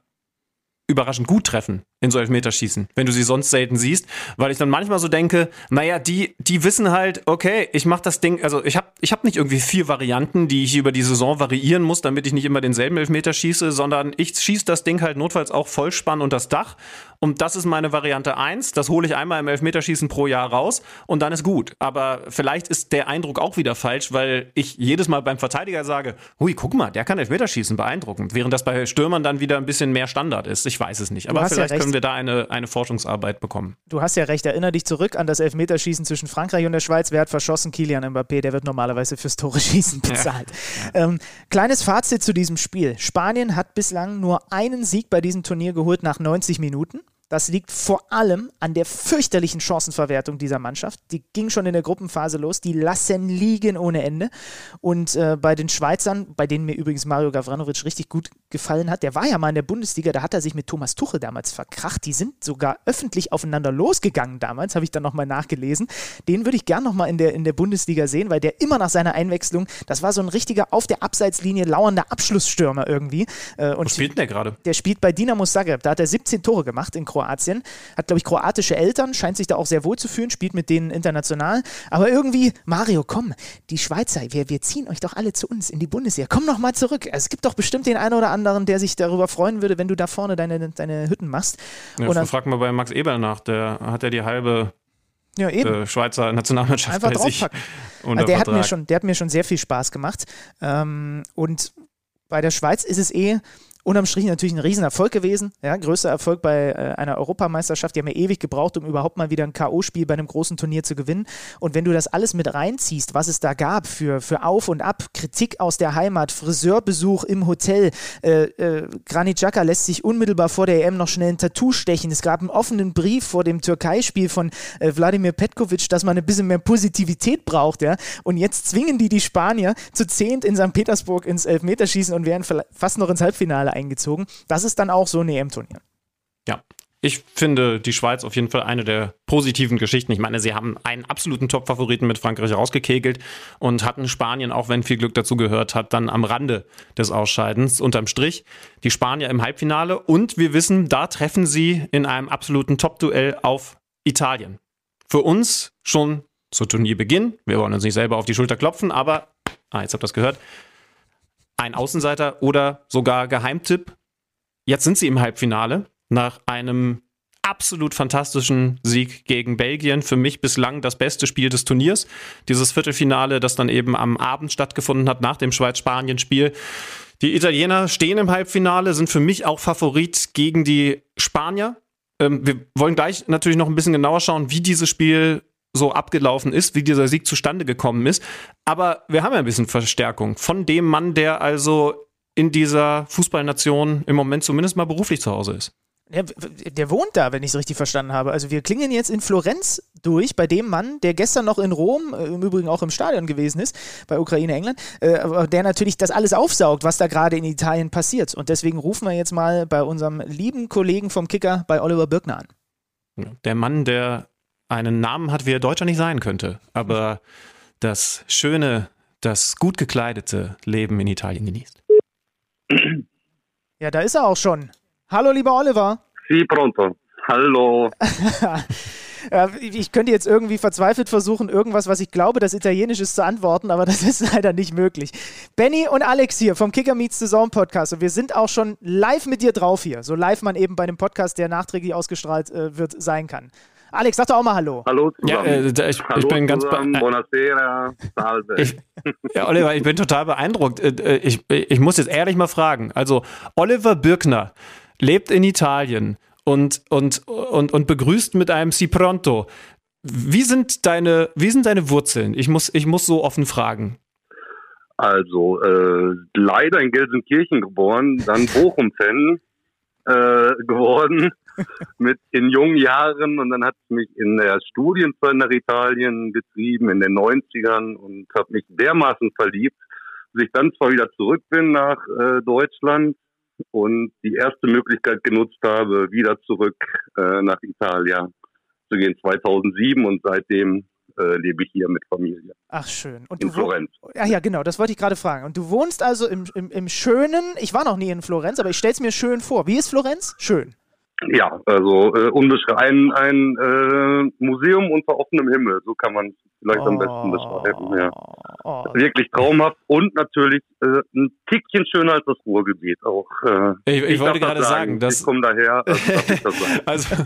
überraschend gut treffen in so Elfmeterschießen, wenn du sie sonst selten siehst, weil ich dann manchmal so denke, naja, die, die wissen halt, okay, ich mach das Ding, also ich habe ich hab nicht irgendwie vier Varianten, die ich über die Saison variieren muss, damit ich nicht immer denselben Elfmeter schieße, sondern ich schieße das Ding halt notfalls auch Vollspann und das Dach und das ist meine Variante eins. das hole ich einmal im Elfmeterschießen pro Jahr raus und dann ist gut. Aber vielleicht ist der Eindruck auch wieder falsch, weil ich jedes Mal beim Verteidiger sage, hui, guck mal, der kann Elfmeterschießen, beeindruckend, während das bei Stürmern dann wieder ein bisschen mehr Standard ist. Ich weiß es nicht, aber vielleicht ja können wir da eine, eine Forschungsarbeit bekommen. Du hast ja recht, erinnere dich zurück an das Elfmeterschießen zwischen Frankreich und der Schweiz. Wer hat verschossen? Kilian Mbappé, der wird normalerweise fürs Tore schießen bezahlt. Ja. Ähm, kleines Fazit zu diesem Spiel. Spanien hat bislang nur einen Sieg bei diesem Turnier geholt nach 90 Minuten. Das liegt vor allem an der fürchterlichen Chancenverwertung dieser Mannschaft. Die ging schon in der Gruppenphase los. Die lassen liegen ohne Ende. Und äh, bei den Schweizern, bei denen mir übrigens Mario Gavranovic richtig gut gefallen hat, der war ja mal in der Bundesliga, da hat er sich mit Thomas Tuchel damals verkracht. Die sind sogar öffentlich aufeinander losgegangen damals, habe ich dann nochmal nachgelesen. Den würde ich gern nochmal in der, in der Bundesliga sehen, weil der immer nach seiner Einwechslung, das war so ein richtiger auf der Abseitslinie lauernder Abschlussstürmer irgendwie. Äh, und Wo spielt der gerade? Der spielt bei Dinamo Zagreb. Da hat er 17 Tore gemacht in Kroatien. Hat, glaube ich, kroatische Eltern, scheint sich da auch sehr wohl zu fühlen, spielt mit denen international. Aber irgendwie, Mario, komm, die Schweizer, wir, wir ziehen euch doch alle zu uns in die Bundesliga. Komm noch mal zurück. Es gibt doch bestimmt den einen oder anderen, der sich darüber freuen würde, wenn du da vorne deine, deine Hütten machst. Ja, Und dann, frag mal bei Max Eber nach, der hat ja die halbe ja, äh, Schweizer Nationalmannschaft Einfach draufpacken. Also der, hat mir schon, der hat mir schon sehr viel Spaß gemacht. Ähm, und bei der Schweiz ist es eh, unterm Strich natürlich ein Riesenerfolg gewesen. Ja, größter Erfolg bei äh, einer Europameisterschaft. Die haben ja ewig gebraucht, um überhaupt mal wieder ein K.O.-Spiel bei einem großen Turnier zu gewinnen. Und wenn du das alles mit reinziehst, was es da gab für, für Auf und Ab, Kritik aus der Heimat, Friseurbesuch im Hotel, äh, äh, Granit Xhaka lässt sich unmittelbar vor der EM noch schnell ein Tattoo stechen. Es gab einen offenen Brief vor dem Türkei-Spiel von äh, Wladimir Petkovic, dass man ein bisschen mehr Positivität braucht. Ja? Und jetzt zwingen die die Spanier zu zehnt in St. Petersburg ins Elfmeterschießen und werden fast noch ins Halbfinale eingezogen. Das ist dann auch so ein EM-Turnier. Ja, ich finde die Schweiz auf jeden Fall eine der positiven Geschichten. Ich meine, sie haben einen absoluten Top-Favoriten mit Frankreich rausgekegelt und hatten Spanien, auch wenn viel Glück dazu gehört hat, dann am Rande des Ausscheidens. Unterm Strich die Spanier im Halbfinale und wir wissen, da treffen sie in einem absoluten Top-Duell auf Italien. Für uns schon zu Turnierbeginn. Wir wollen uns nicht selber auf die Schulter klopfen, aber, ah, jetzt habt ihr das gehört, ein Außenseiter oder sogar Geheimtipp. Jetzt sind sie im Halbfinale nach einem absolut fantastischen Sieg gegen Belgien. Für mich bislang das beste Spiel des Turniers. Dieses Viertelfinale, das dann eben am Abend stattgefunden hat nach dem Schweiz-Spanien-Spiel. Die Italiener stehen im Halbfinale, sind für mich auch Favorit gegen die Spanier. Ähm, wir wollen gleich natürlich noch ein bisschen genauer schauen, wie dieses Spiel so abgelaufen ist, wie dieser Sieg zustande gekommen ist. Aber wir haben ja ein bisschen Verstärkung von dem Mann, der also in dieser Fußballnation im Moment zumindest mal beruflich zu Hause ist. Der, der, wohnt da, wenn ich es richtig verstanden habe. Also wir klingen jetzt in Florenz durch bei dem Mann, der gestern noch in Rom, äh, im Übrigen auch im Stadion gewesen ist, bei Ukraine, England, äh, der natürlich das alles aufsaugt, was da gerade in Italien passiert. Und deswegen rufen wir jetzt mal bei unserem lieben Kollegen vom Kicker, bei Oliver Birkner an. Der Mann, der einen Namen hat, wie er Deutscher nicht sein könnte, aber das schöne, das gut gekleidete Leben in Italien genießt. Ja, da ist er auch schon. Hallo, lieber Oliver. Si, pronto. Hallo. ich könnte jetzt irgendwie verzweifelt versuchen, irgendwas, was ich glaube, das Italienisch ist, zu antworten, aber das ist leider nicht möglich. Benny und Alex hier vom Kicker Meets the Zone Podcast und wir sind auch schon live mit dir drauf hier. So live man eben bei einem Podcast, der nachträglich ausgestrahlt äh, wird, sein kann. Alex, sag doch auch mal Hallo. Hallo zusammen. Ja, äh, ich, Hallo ich, bin ganz Buonasera, salve. Ich, ja, Oliver, ich bin total beeindruckt. Äh, äh, ich, ich muss jetzt ehrlich mal fragen. Also, Oliver Birkner, lebt in Italien und, und, und, und begrüßt mit einem Si pronto. Wie sind deine, wie sind deine Wurzeln? Ich muss, ich muss so offen fragen. Also, äh, leider in Gelsenkirchen geboren, dann Bochum-Fan äh, geworden mit in jungen Jahren und dann hat es mich in der Studienzeit nach Italien getrieben, in den 90ern und habe mich dermaßen verliebt, dass ich dann zwar wieder zurück bin nach äh, Deutschland, und die erste Möglichkeit genutzt habe, wieder zurück äh, nach Italien zu gehen 2007 und seitdem äh, lebe ich hier mit Familie. Ach schön. Und in Florenz. Ja, ja, genau, das wollte ich gerade fragen. Und du wohnst also im, im, im schönen, ich war noch nie in Florenz, aber ich stelle es mir schön vor. Wie ist Florenz? Schön. Ja, also äh, unbeschreiben ein äh, Museum unter offenem Himmel, so kann man vielleicht oh, am besten beschreiben. Ja. Oh. Wirklich traumhaft und natürlich äh, ein Tickchen schöner als das Ruhrgebiet auch. Äh, ich, ich, ich wollte gerade das sagen, dass ich komme daher. Also, also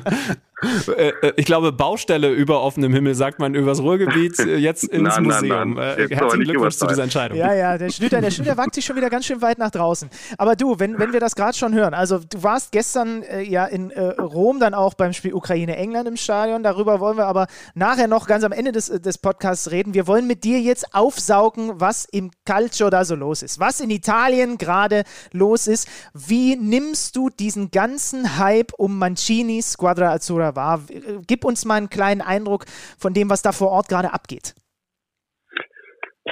ich glaube Baustelle über offenem Himmel sagt man übers Ruhrgebiet äh, jetzt ins nein, Museum. Nein, nein. Herzlichen Glückwunsch zu dieser Entscheidung. Ja, ja, der Schlüter, der Schlüter wagt sich schon wieder ganz schön weit nach draußen. Aber du, wenn, wenn wir das gerade schon hören, also du warst gestern ja in in äh, Rom dann auch beim Spiel Ukraine-England im Stadion. Darüber wollen wir aber nachher noch ganz am Ende des, des Podcasts reden. Wir wollen mit dir jetzt aufsaugen, was im Calcio da so los ist, was in Italien gerade los ist. Wie nimmst du diesen ganzen Hype um Mancini Squadra Azzurra wahr? Gib uns mal einen kleinen Eindruck von dem, was da vor Ort gerade abgeht.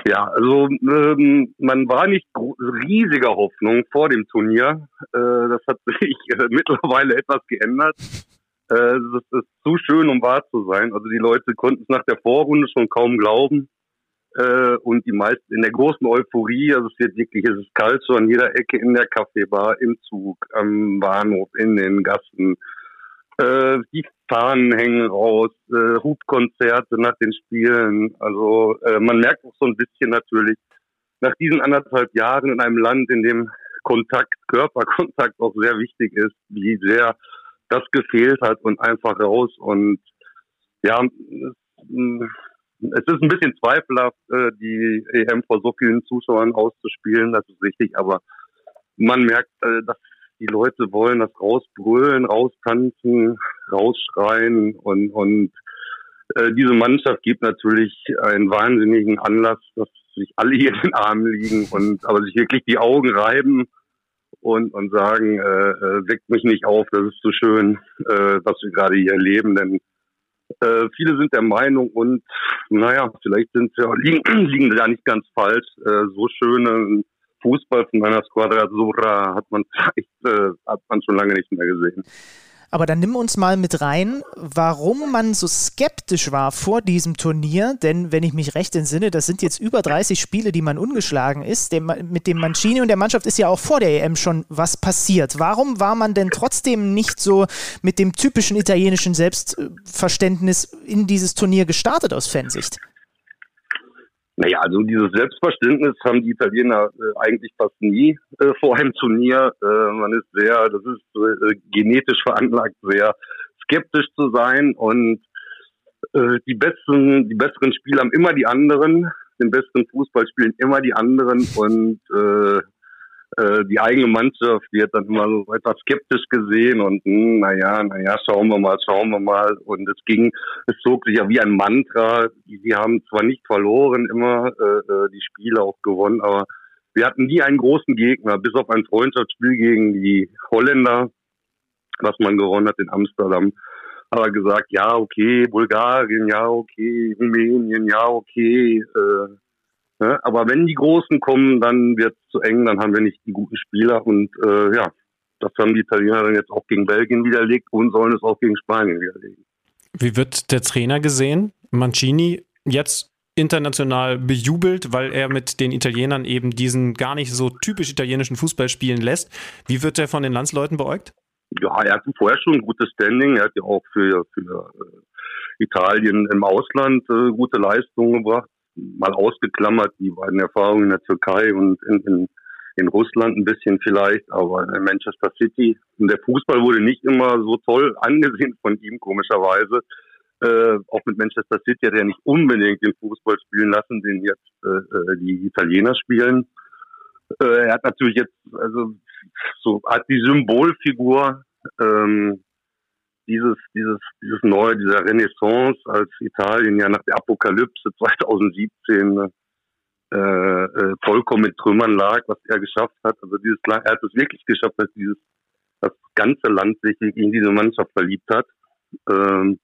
Ja, also ähm, man war nicht riesiger Hoffnung vor dem Turnier. Äh, das hat sich äh, mittlerweile etwas geändert. Äh, das ist zu schön, um wahr zu sein. Also die Leute konnten es nach der Vorrunde schon kaum glauben. Äh, und die meisten in der großen Euphorie, also es wird wirklich, es ist kalt so an jeder Ecke in der Kaffeebar, im Zug, am Bahnhof, in den Gassen. Äh, die Fahnen hängen raus, äh, Hubkonzerte nach den Spielen. Also äh, man merkt auch so ein bisschen natürlich, nach diesen anderthalb Jahren in einem Land, in dem Kontakt, Körperkontakt auch sehr wichtig ist, wie sehr das gefehlt hat und einfach raus. Und ja, es, ist ein bisschen zweifelhaft, äh, die EM vor so vielen Zuschauern auszuspielen, das ist richtig, aber man merkt, äh, dass die Leute wollen das rausbrüllen, raustanzen, rausschreien und, und äh, diese Mannschaft gibt natürlich einen wahnsinnigen Anlass, dass sich alle hier in den Armen liegen und aber sich wirklich die Augen reiben und, und sagen, äh, äh, weckt mich nicht auf, das ist so schön, äh, was wir gerade hier erleben, denn äh, viele sind der Meinung und naja, vielleicht sind wir liegen, liegen da nicht ganz falsch, äh, so schöne Fußball von einer Squadra Azzurra hat man vielleicht, äh, hat man schon lange nicht mehr gesehen. Aber dann nimm uns mal mit rein, warum man so skeptisch war vor diesem Turnier. Denn wenn ich mich recht entsinne, das sind jetzt über 30 Spiele, die man ungeschlagen ist. Dem, mit dem Mancini und der Mannschaft ist ja auch vor der EM schon was passiert. Warum war man denn trotzdem nicht so mit dem typischen italienischen Selbstverständnis in dieses Turnier gestartet aus Fansicht? Naja, also dieses Selbstverständnis haben die Italiener äh, eigentlich fast nie äh, vor einem Turnier. Äh, man ist sehr, das ist äh, genetisch veranlagt, sehr skeptisch zu sein. Und äh, die besten, die besseren Spieler haben immer die anderen, den besten Fußball spielen immer die anderen. Und äh, die eigene Mannschaft wird dann immer so etwas skeptisch gesehen und hm, naja, naja, schauen wir mal, schauen wir mal. Und es ging, es zog sich ja wie ein Mantra. Die, die haben zwar nicht verloren, immer äh, äh, die Spiele auch gewonnen, aber wir hatten nie einen großen Gegner, bis auf ein Freundschaftsspiel gegen die Holländer, was man gewonnen hat in Amsterdam. Aber gesagt, ja, okay, Bulgarien, ja, okay, Rumänien, ja, okay, äh, Ne? Aber wenn die Großen kommen, dann wird es zu eng, dann haben wir nicht die guten Spieler und äh, ja, das haben die Italiener dann jetzt auch gegen Belgien widerlegt und sollen es auch gegen Spanien widerlegen. Wie wird der Trainer gesehen? Mancini jetzt international bejubelt, weil er mit den Italienern eben diesen gar nicht so typisch italienischen Fußball spielen lässt. Wie wird er von den Landsleuten beäugt? Ja, er hat vorher schon ein gutes Standing. Er hat ja auch für, für äh, Italien im Ausland äh, gute Leistungen gebracht mal ausgeklammert, die beiden Erfahrungen in der Türkei und in, in, in Russland ein bisschen vielleicht, aber in Manchester City. Und der Fußball wurde nicht immer so toll angesehen von ihm, komischerweise. Äh, auch mit Manchester City hat er nicht unbedingt den Fußball spielen lassen, den jetzt äh, äh die Italiener spielen. Äh, er hat natürlich jetzt, also so hat die Symbolfigur ähm, dieses, dieses, dieses neue, dieser Renaissance, als Italien ja nach der Apokalypse 2017 äh, äh, vollkommen in Trümmern lag, was er geschafft hat. Also dieses, er hat es wirklich geschafft, dass dieses, das ganze Land sich in diese Mannschaft verliebt hat. Ähm,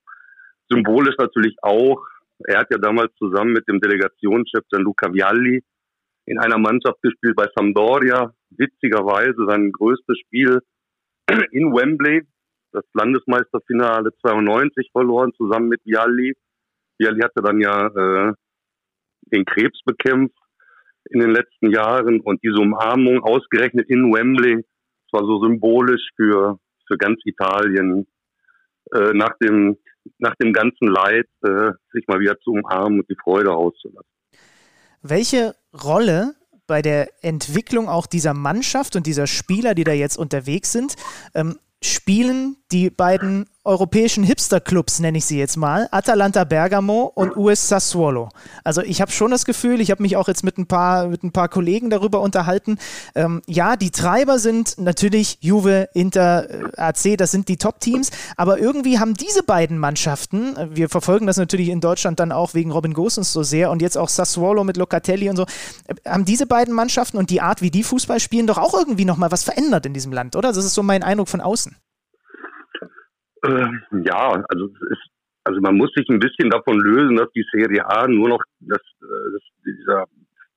symbolisch natürlich auch, er hat ja damals zusammen mit dem Delegationschef Gianluca Vialli in einer Mannschaft gespielt bei Sampdoria, witzigerweise sein größtes Spiel in Wembley, das Landesmeisterfinale 92 verloren, zusammen mit Vialli. Vialli hatte dann ja äh, den Krebs bekämpft in den letzten Jahren und diese Umarmung ausgerechnet in Wembley, das war so symbolisch für, für ganz Italien, äh, nach, dem, nach dem ganzen Leid äh, sich mal wieder zu umarmen und die Freude auszulassen. Welche Rolle bei der Entwicklung auch dieser Mannschaft und dieser Spieler, die da jetzt unterwegs sind, ähm, spielen die beiden europäischen Hipster-Clubs, nenne ich sie jetzt mal, Atalanta Bergamo und US Sassuolo. Also ich habe schon das Gefühl, ich habe mich auch jetzt mit ein paar, mit ein paar Kollegen darüber unterhalten. Ähm, ja, die Treiber sind natürlich Juve, Inter, äh, AC, das sind die Top-Teams, aber irgendwie haben diese beiden Mannschaften, äh, wir verfolgen das natürlich in Deutschland dann auch wegen Robin Gosens so sehr und jetzt auch Sassuolo mit Locatelli und so, äh, haben diese beiden Mannschaften und die Art, wie die Fußball spielen, doch auch irgendwie nochmal was verändert in diesem Land, oder? Das ist so mein Eindruck von außen. Äh, ja, also es ist, also man muss sich ein bisschen davon lösen, dass die Serie A nur noch das, äh, das dieser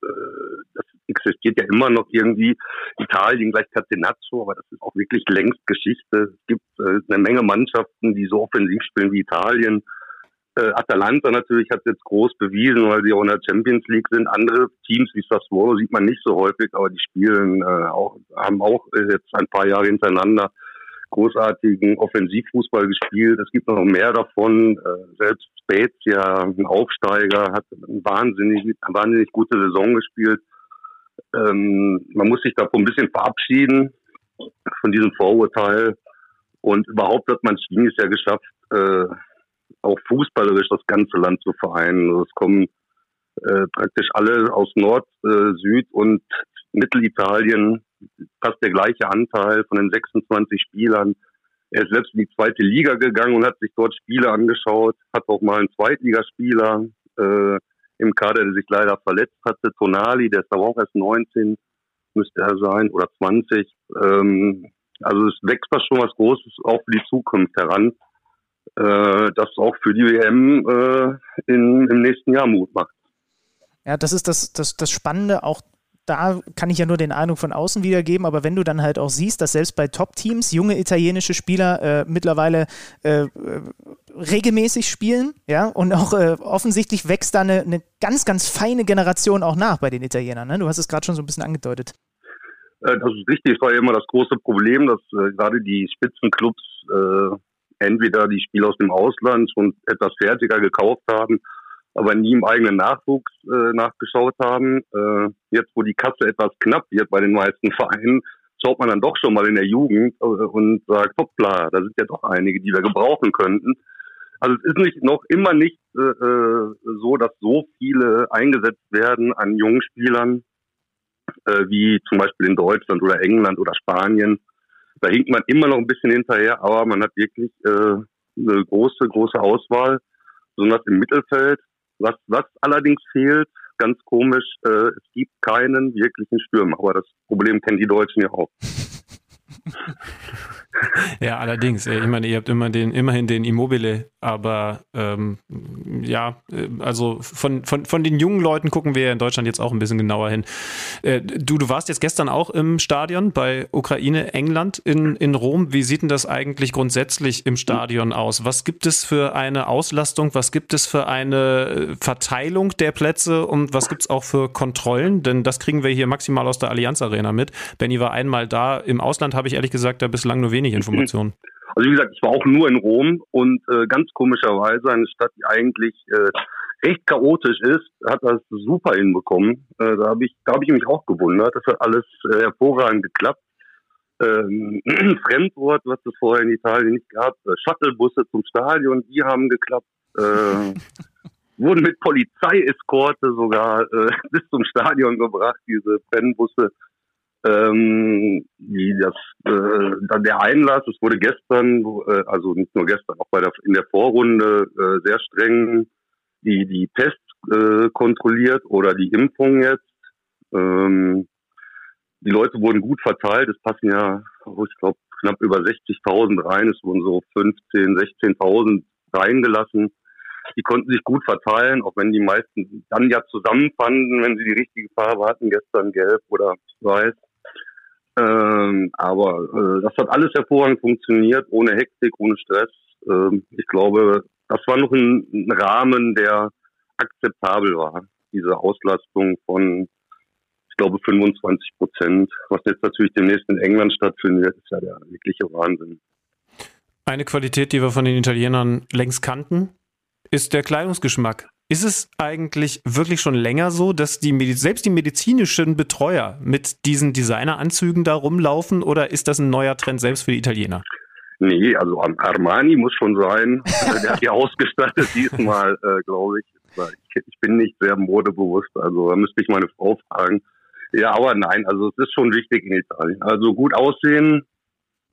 äh, das existiert ja immer noch irgendwie Italien gleich Catenaccio, aber das ist auch wirklich längst Geschichte. Es gibt äh, eine Menge Mannschaften, die so offensiv spielen wie Italien. Äh, Atalanta natürlich hat jetzt groß bewiesen, weil sie auch in der Champions League sind. Andere Teams wie Sassuolo sieht man nicht so häufig, aber die spielen äh, auch, haben auch äh, jetzt ein paar Jahre hintereinander großartigen Offensivfußball gespielt. Es gibt noch mehr davon. Äh, selbst Spezia, ein Aufsteiger, hat eine wahnsinnig, eine wahnsinnig gute Saison gespielt. Ähm, man muss sich davon ein bisschen verabschieden, von diesem Vorurteil. Und überhaupt hat man es ja geschafft, äh, auch fußballerisch das ganze Land zu vereinen. Also es kommen äh, praktisch alle aus Nord, äh, Süd und Mittelitalien fast der gleiche Anteil von den 26 Spielern. Er ist selbst in die zweite Liga gegangen und hat sich dort Spiele angeschaut, hat auch mal einen Zweitligaspieler äh, im Kader, der sich leider verletzt hatte, Tonali, der ist aber auch erst 19, müsste er sein, oder 20. Ähm, also es wächst da schon was Großes auch für die Zukunft heran, äh, das auch für die WM äh, in, im nächsten Jahr Mut macht. Ja, das ist das, das, das Spannende auch da kann ich ja nur den Eindruck von außen wiedergeben, aber wenn du dann halt auch siehst, dass selbst bei Top-Teams junge italienische Spieler äh, mittlerweile äh, äh regelmäßig spielen, ja, und auch äh, offensichtlich wächst da eine, eine, ganz, ganz feine Generation auch nach bei den Italienern. Ne? Du hast es gerade schon so ein bisschen angedeutet. Äh, das ist richtig, es war ja immer das große Problem, dass äh, gerade die Spitzenclubs entweder die Spieler aus dem Ausland schon etwas fertiger gekauft haben aber nie im eigenen Nachwuchs äh, nachgeschaut haben. Äh, jetzt, wo die Kasse etwas knapp wird bei den meisten Vereinen, schaut man dann doch schon mal in der Jugend äh, und sagt, hoppla, da sind ja doch einige, die wir gebrauchen könnten. Also es ist nicht noch immer nicht äh, äh so, dass so viele eingesetzt werden an jungen Spielern äh, wie zum Beispiel in Deutschland oder England oder Spanien. Da hinkt man immer noch ein bisschen hinterher, aber man hat wirklich äh, eine große, große Auswahl, besonders im Mittelfeld. Was, was allerdings fehlt, ganz komisch, äh, es gibt keinen wirklichen Stürmer. Aber das Problem kennen die Deutschen ja auch. ja, allerdings. Ich meine, ihr habt immer den, immerhin den Immobile, aber ähm, ja, äh, also von, von, von den jungen Leuten gucken wir in Deutschland jetzt auch ein bisschen genauer hin. Äh, du, du warst jetzt gestern auch im Stadion bei Ukraine, England in, in Rom. Wie sieht denn das eigentlich grundsätzlich im Stadion aus? Was gibt es für eine Auslastung? Was gibt es für eine äh, Verteilung der Plätze und was gibt es auch für Kontrollen? Denn das kriegen wir hier maximal aus der Allianz Arena mit. Benny war einmal da. Im Ausland habe ich ehrlich gesagt da bislang nur wenig Informationen. Also wie gesagt, ich war auch nur in Rom und äh, ganz komischerweise eine Stadt, die eigentlich äh, recht chaotisch ist, hat das super hinbekommen. Äh, da habe ich, da habe ich mich auch gewundert. Das hat alles äh, hervorragend geklappt. Ähm, Fremdwort, was es vorher in Italien nicht gab, äh, Shuttlebusse zum Stadion, die haben geklappt. Äh, wurden mit Polizeieskorte sogar äh, bis zum Stadion gebracht, diese Brennbusse ähm, wie das äh, der Einlass, es wurde gestern, äh, also nicht nur gestern, auch bei der in der Vorrunde äh, sehr streng die die Tests äh, kontrolliert oder die Impfung jetzt. Ähm, die Leute wurden gut verteilt. Es passen ja, ich glaube, knapp über 60.000 rein. Es wurden so 15, 16.000 reingelassen. Die konnten sich gut verteilen, auch wenn die meisten dann ja zusammenfanden, wenn sie die richtige Farbe hatten, gestern gelb oder weiß. Ähm, aber äh, das hat alles hervorragend funktioniert, ohne Hektik, ohne Stress. Ähm, ich glaube, das war noch ein, Rahmen, der akzeptabel war. Diese Auslastung von, ich glaube, 25 Prozent. Was jetzt natürlich demnächst in England stattfindet, ist ja der wirkliche Wahnsinn. Eine Qualität, die wir von den Italienern längst kannten, ist der Kleidungsgeschmack. Ist es eigentlich wirklich schon länger so, dass die selbst die medizinischen Betreuer mit diesen Designeranzügen da rumlaufen oder ist das ein neuer Trend selbst für die Italiener? Nee, also Armani muss schon sein. Der hat ja ausgestattet diesmal, äh, glaube ich. Ich bin nicht sehr modebewusst, also da müsste ich meine Frau fragen. Ja, aber nein, also es ist schon wichtig in Italien. Also gut aussehen,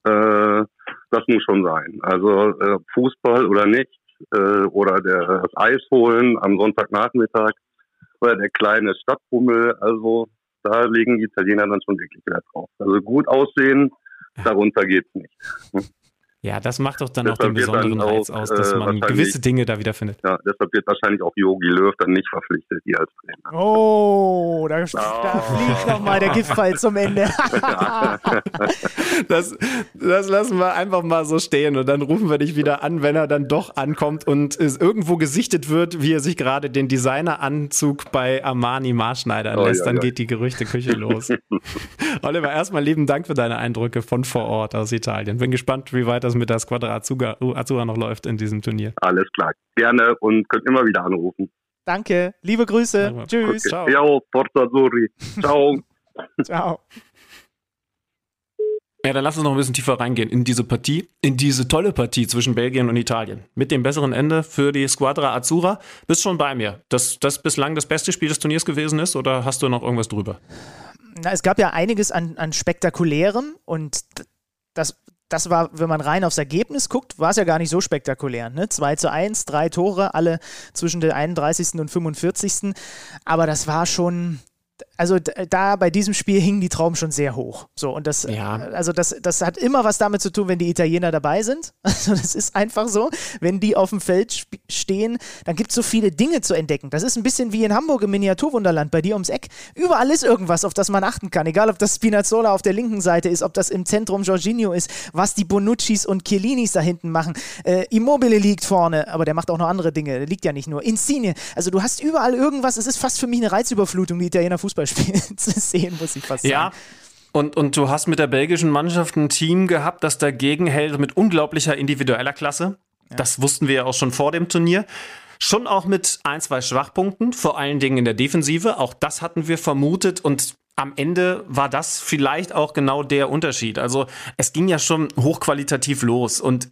äh, das muss schon sein. Also äh, Fußball oder nicht, äh, oder der, das Eis holen am Sonntagnachmittag oder der kleine Stadtbummel. Also da legen die Italiener dann schon wirklich Wert drauf. Also gut aussehen, darunter geht's nicht. Ja, das macht doch dann deshalb auch den besonderen auch, Reiz aus, dass äh, man gewisse Dinge da wiederfindet. Ja, deshalb wird wahrscheinlich auch Yogi Löw dann nicht verpflichtet hier als Trainer. Oh, da, oh. da fliegt nochmal der Giftfall zum Ende. das, das lassen wir einfach mal so stehen und dann rufen wir dich wieder an, wenn er dann doch ankommt und es irgendwo gesichtet wird, wie er sich gerade den Designeranzug bei Armani maßschneidern oh, lässt. Ja, dann ja. geht die Gerüchteküche los. Oliver, erstmal lieben Dank für deine Eindrücke von vor Ort aus Italien. Bin gespannt, wie weit das mit der Squadra Azzurra, Azzurra noch läuft in diesem Turnier. Alles klar. Gerne und könnt immer wieder anrufen. Danke. Liebe Grüße. Ja, Tschüss. Okay. Ciao. Ciao, Porto Azzurri. Ciao. Ciao. Ja, dann lass uns noch ein bisschen tiefer reingehen in diese Partie, in diese tolle Partie zwischen Belgien und Italien. Mit dem besseren Ende für die Squadra Azzurra. Bist schon bei mir, dass das bislang das beste Spiel des Turniers gewesen ist oder hast du noch irgendwas drüber? Na, es gab ja einiges an, an spektakulärem und das das war, wenn man rein aufs Ergebnis guckt, war es ja gar nicht so spektakulär. Ne? 2 zu 1, drei Tore, alle zwischen der 31. und 45. Aber das war schon, also da bei diesem Spiel hingen die Trauben schon sehr hoch. So, und das, ja. also das, das hat immer was damit zu tun, wenn die Italiener dabei sind. Also das ist einfach so. Wenn die auf dem Feld stehen, dann gibt es so viele Dinge zu entdecken. Das ist ein bisschen wie in Hamburg im Miniaturwunderland, bei dir ums Eck. Überall ist irgendwas, auf das man achten kann. Egal, ob das Spinazzola auf der linken Seite ist, ob das im Zentrum Jorginho ist, was die Bonuccis und Chiellinis da hinten machen. Äh, Immobile liegt vorne, aber der macht auch noch andere Dinge. Der liegt ja nicht nur. Insigne. Also du hast überall irgendwas. Es ist fast für mich eine Reizüberflutung, die Italiener Fußball spielen zu sehen, muss ich fast sagen. Ja. Und, und du hast mit der belgischen Mannschaft ein Team gehabt, das dagegen hält mit unglaublicher individueller Klasse. Ja. Das wussten wir ja auch schon vor dem Turnier. Schon auch mit ein, zwei Schwachpunkten, vor allen Dingen in der Defensive. Auch das hatten wir vermutet und am Ende war das vielleicht auch genau der Unterschied. Also es ging ja schon hochqualitativ los und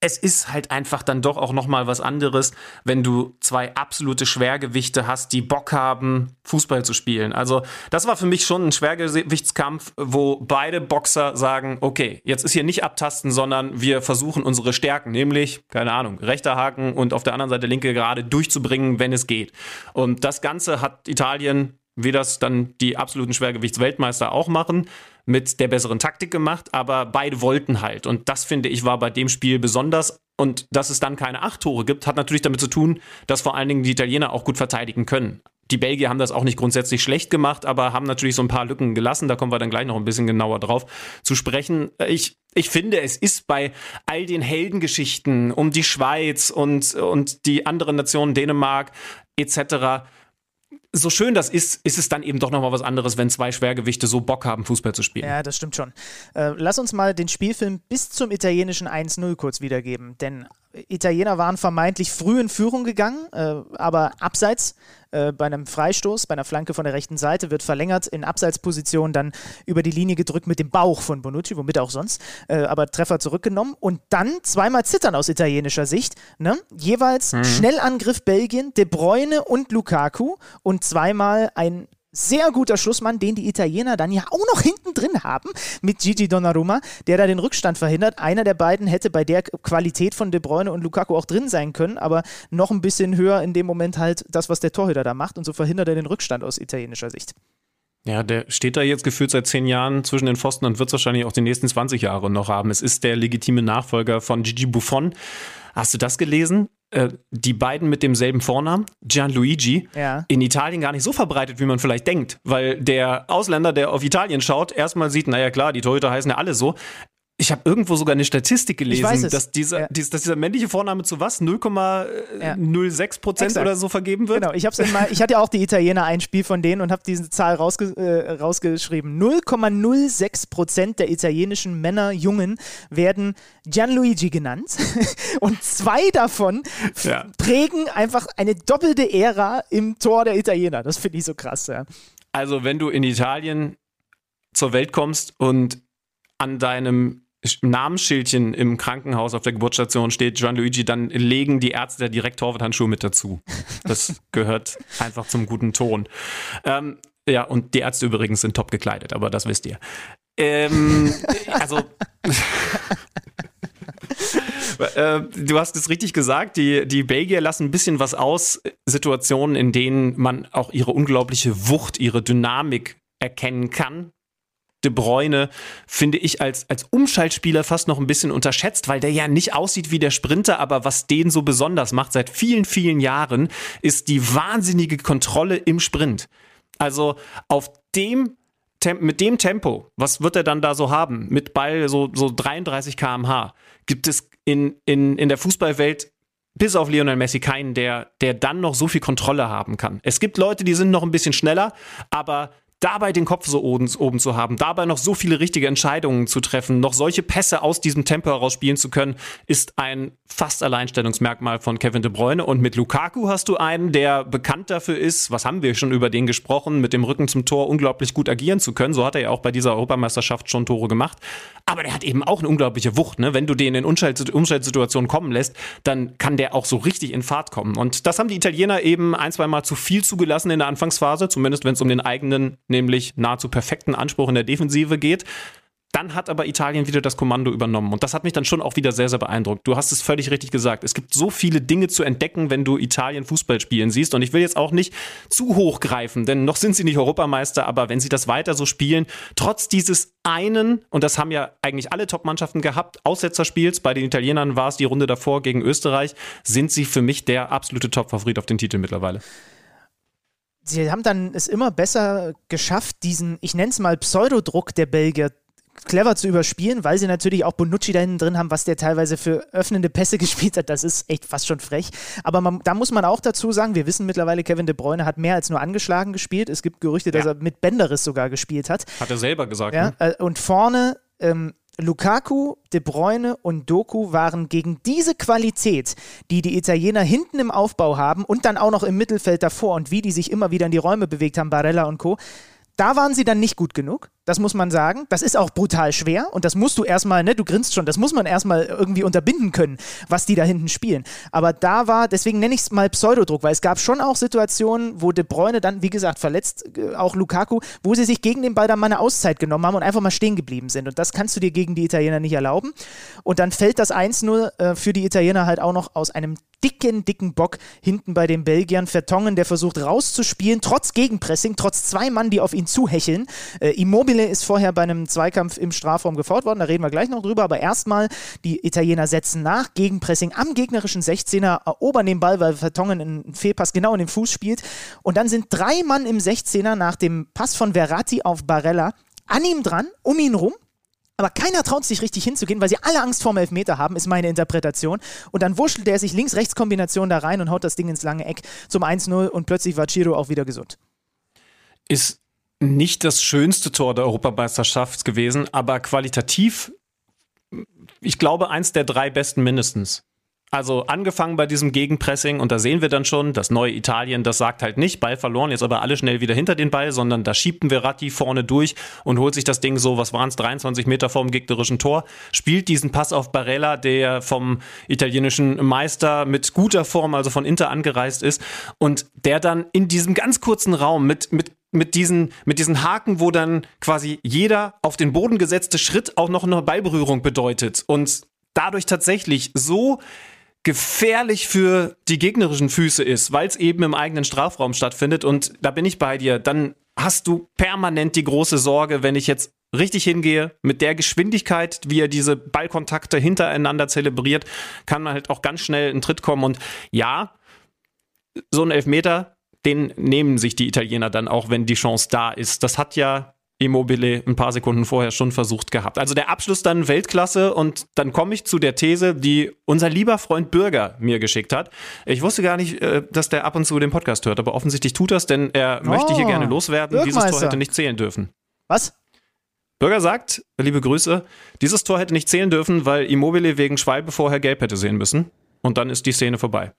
es ist halt einfach dann doch auch noch mal was anderes, wenn du zwei absolute Schwergewichte hast, die Bock haben, Fußball zu spielen. Also das war für mich schon ein Schwergewichtskampf, wo beide Boxer sagen, okay, jetzt ist hier nicht abtasten, sondern wir versuchen unsere Stärken, nämlich, keine Ahnung, rechter Haken und auf der anderen Seite linke gerade durchzubringen, wenn es geht. Und das Ganze hat Italien, wie das dann die absoluten Schwergewichtsweltmeister auch machen, mit der besseren Taktik gemacht, aber beide wollten halt. Und das finde ich war bei dem Spiel besonders. Und dass es dann keine acht Tore gibt, hat natürlich damit zu tun, dass vor allen Dingen die Italiener auch gut verteidigen können. Die Belgier haben das auch nicht grundsätzlich schlecht gemacht, aber haben natürlich so ein paar Lücken gelassen. Da kommen wir dann gleich noch ein bisschen genauer drauf zu sprechen. Ich, ich finde, es ist bei all den Heldengeschichten um die Schweiz und, und die anderen Nationen, Dänemark etc., so schön das ist, ist es dann eben doch nochmal was anderes, wenn zwei Schwergewichte so Bock haben, Fußball zu spielen. Ja, das stimmt schon. Äh, lass uns mal den Spielfilm bis zum italienischen 1-0 kurz wiedergeben, denn Italiener waren vermeintlich früh in Führung gegangen, äh, aber abseits äh, bei einem Freistoß, bei einer Flanke von der rechten Seite wird verlängert in Abseitsposition dann über die Linie gedrückt mit dem Bauch von Bonucci, womit auch sonst, äh, aber Treffer zurückgenommen und dann zweimal zittern aus italienischer Sicht, ne? jeweils mhm. Schnellangriff Belgien, De Bruyne und Lukaku und zweimal ein sehr guter Schlussmann, den die Italiener dann ja auch noch hinten drin haben mit Gigi Donnarumma, der da den Rückstand verhindert. Einer der beiden hätte bei der Qualität von De Bruyne und Lukaku auch drin sein können, aber noch ein bisschen höher in dem Moment halt das, was der Torhüter da macht und so verhindert er den Rückstand aus italienischer Sicht. Ja, der steht da jetzt gefühlt seit zehn Jahren zwischen den Pfosten und wird es wahrscheinlich auch die nächsten 20 Jahre noch haben. Es ist der legitime Nachfolger von Gigi Buffon. Hast du das gelesen? Äh, die beiden mit demselben Vornamen, Gianluigi, ja. in Italien gar nicht so verbreitet, wie man vielleicht denkt. Weil der Ausländer, der auf Italien schaut, erstmal sieht, naja klar, die Torhüter heißen ja alle so. Ich habe irgendwo sogar eine Statistik gelesen, dass dieser, ja. dies, dass dieser männliche Vorname zu was? 0,06 Prozent ja. oder so vergeben wird? Genau, ich, hab's mal, ich hatte ja auch die Italiener ein Spiel von denen und habe diese Zahl rausge, äh, rausgeschrieben. 0,06 Prozent der italienischen Männer, Jungen werden Gianluigi genannt und zwei davon ja. prägen einfach eine doppelte Ära im Tor der Italiener. Das finde ich so krass. Also wenn du in Italien zur Welt kommst und an deinem Namensschildchen im Krankenhaus auf der Geburtsstation steht Gianluigi, dann legen die Ärzte direkt Torwarthandschuhe mit dazu. Das gehört einfach zum guten Ton. Ähm, ja, und die Ärzte übrigens sind top gekleidet, aber das wisst ihr. Ähm, also. äh, du hast es richtig gesagt, die, die Belgier lassen ein bisschen was aus, Situationen, in denen man auch ihre unglaubliche Wucht, ihre Dynamik erkennen kann. De Bruyne finde ich als, als Umschaltspieler fast noch ein bisschen unterschätzt, weil der ja nicht aussieht wie der Sprinter, aber was den so besonders macht seit vielen, vielen Jahren, ist die wahnsinnige Kontrolle im Sprint. Also auf dem mit dem Tempo, was wird er dann da so haben? Mit Ball so, so 33 km/h. Gibt es in, in, in der Fußballwelt bis auf Lionel Messi keinen, der, der dann noch so viel Kontrolle haben kann. Es gibt Leute, die sind noch ein bisschen schneller, aber dabei den Kopf so oben, oben, zu haben, dabei noch so viele richtige Entscheidungen zu treffen, noch solche Pässe aus diesem Tempo heraus spielen zu können, ist ein fast Alleinstellungsmerkmal von Kevin De Bruyne. Und mit Lukaku hast du einen, der bekannt dafür ist, was haben wir schon über den gesprochen, mit dem Rücken zum Tor unglaublich gut agieren zu können. So hat er ja auch bei dieser Europameisterschaft schon Tore gemacht. Aber der hat eben auch eine unglaubliche Wucht. Ne? Wenn du den in Umschaltsituationen kommen lässt, dann kann der auch so richtig in Fahrt kommen. Und das haben die Italiener eben ein, zwei Mal zu viel zugelassen in der Anfangsphase, zumindest wenn es um den eigenen nämlich nahezu perfekten Anspruch in der Defensive geht. Dann hat aber Italien wieder das Kommando übernommen. Und das hat mich dann schon auch wieder sehr, sehr beeindruckt. Du hast es völlig richtig gesagt. Es gibt so viele Dinge zu entdecken, wenn du Italien Fußball spielen siehst. Und ich will jetzt auch nicht zu hoch greifen, denn noch sind sie nicht Europameister. Aber wenn sie das weiter so spielen, trotz dieses einen, und das haben ja eigentlich alle Top-Mannschaften gehabt, Aussetzerspiels, bei den Italienern war es die Runde davor gegen Österreich, sind sie für mich der absolute Top-Favorit auf den Titel mittlerweile sie haben dann es immer besser geschafft, diesen, ich nenne es mal Pseudodruck der Belgier clever zu überspielen, weil sie natürlich auch Bonucci da hinten drin haben, was der teilweise für öffnende Pässe gespielt hat. Das ist echt fast schon frech. Aber man, da muss man auch dazu sagen, wir wissen mittlerweile, Kevin De Bruyne hat mehr als nur angeschlagen gespielt. Es gibt Gerüchte, dass er mit Bänderriss sogar gespielt hat. Hat er selber gesagt. Ja, ne? Äh, und vorne ähm, Lukaku, De Bruyne und Doku waren gegen diese Qualität, die die Italiener hinten im Aufbau haben und dann auch noch im Mittelfeld davor und wie die sich immer wieder in die Räume bewegt haben, Barella und Co., da waren sie dann nicht gut genug. Das muss man sagen. Das ist auch brutal schwer und das musst du erstmal, ne, du grinst schon, das muss man erstmal irgendwie unterbinden können, was die da hinten spielen. Aber da war, deswegen nenne ich es mal Pseudodruck, weil es gab schon auch Situationen, wo De Bruyne dann, wie gesagt, verletzt, äh, auch Lukaku, wo sie sich gegen den Ball dann mal eine Auszeit genommen haben und einfach mal stehen geblieben sind. Und das kannst du dir gegen die Italiener nicht erlauben. Und dann fällt das 1-0 äh, für die Italiener halt auch noch aus einem dicken, dicken Bock hinten bei den Belgiern. Vertongen, der versucht rauszuspielen, trotz Gegenpressing, trotz zwei Mann, die auf ihn zuhecheln. Äh, Immobile ist vorher bei einem Zweikampf im Strafraum gefault worden, da reden wir gleich noch drüber, aber erstmal die Italiener setzen nach, Gegenpressing am gegnerischen 16er, erobern den Ball, weil Vertongen einen Fehlpass genau in den Fuß spielt. Und dann sind drei Mann im 16er nach dem Pass von Verratti auf Barella an ihm dran, um ihn rum, aber keiner traut sich richtig hinzugehen, weil sie alle Angst vorm Elfmeter haben, ist meine Interpretation. Und dann wurschtelt er sich links-rechts-Kombination da rein und haut das Ding ins lange Eck zum 1-0 und plötzlich war Ciro auch wieder gesund. Ist nicht das schönste Tor der Europameisterschaft gewesen, aber qualitativ, ich glaube, eins der drei besten mindestens. Also angefangen bei diesem Gegenpressing und da sehen wir dann schon, das neue Italien, das sagt halt nicht, Ball verloren, jetzt aber alle schnell wieder hinter den Ball, sondern da schiebt ein Verratti vorne durch und holt sich das Ding so, was waren es, 23 Meter vorm gegnerischen Tor, spielt diesen Pass auf Barella, der vom italienischen Meister mit guter Form, also von Inter angereist ist und der dann in diesem ganz kurzen Raum mit, mit mit diesen, mit diesen Haken, wo dann quasi jeder auf den Boden gesetzte Schritt auch noch eine Ballberührung bedeutet und dadurch tatsächlich so gefährlich für die gegnerischen Füße ist, weil es eben im eigenen Strafraum stattfindet. Und da bin ich bei dir. Dann hast du permanent die große Sorge, wenn ich jetzt richtig hingehe, mit der Geschwindigkeit, wie er diese Ballkontakte hintereinander zelebriert, kann man halt auch ganz schnell in Tritt kommen. Und ja, so ein Elfmeter, den nehmen sich die Italiener dann auch, wenn die Chance da ist. Das hat ja Immobile ein paar Sekunden vorher schon versucht gehabt. Also der Abschluss dann Weltklasse und dann komme ich zu der These, die unser lieber Freund Bürger mir geschickt hat. Ich wusste gar nicht, äh, dass der ab und zu den Podcast hört, aber offensichtlich tut das, denn er oh, möchte hier gerne loswerden. Dieses Tor hätte nicht zählen dürfen. Was? Bürger sagt, liebe Grüße, dieses Tor hätte nicht zählen dürfen, weil Immobile wegen Schwalbe vorher gelb hätte sehen müssen. Und dann ist die Szene vorbei.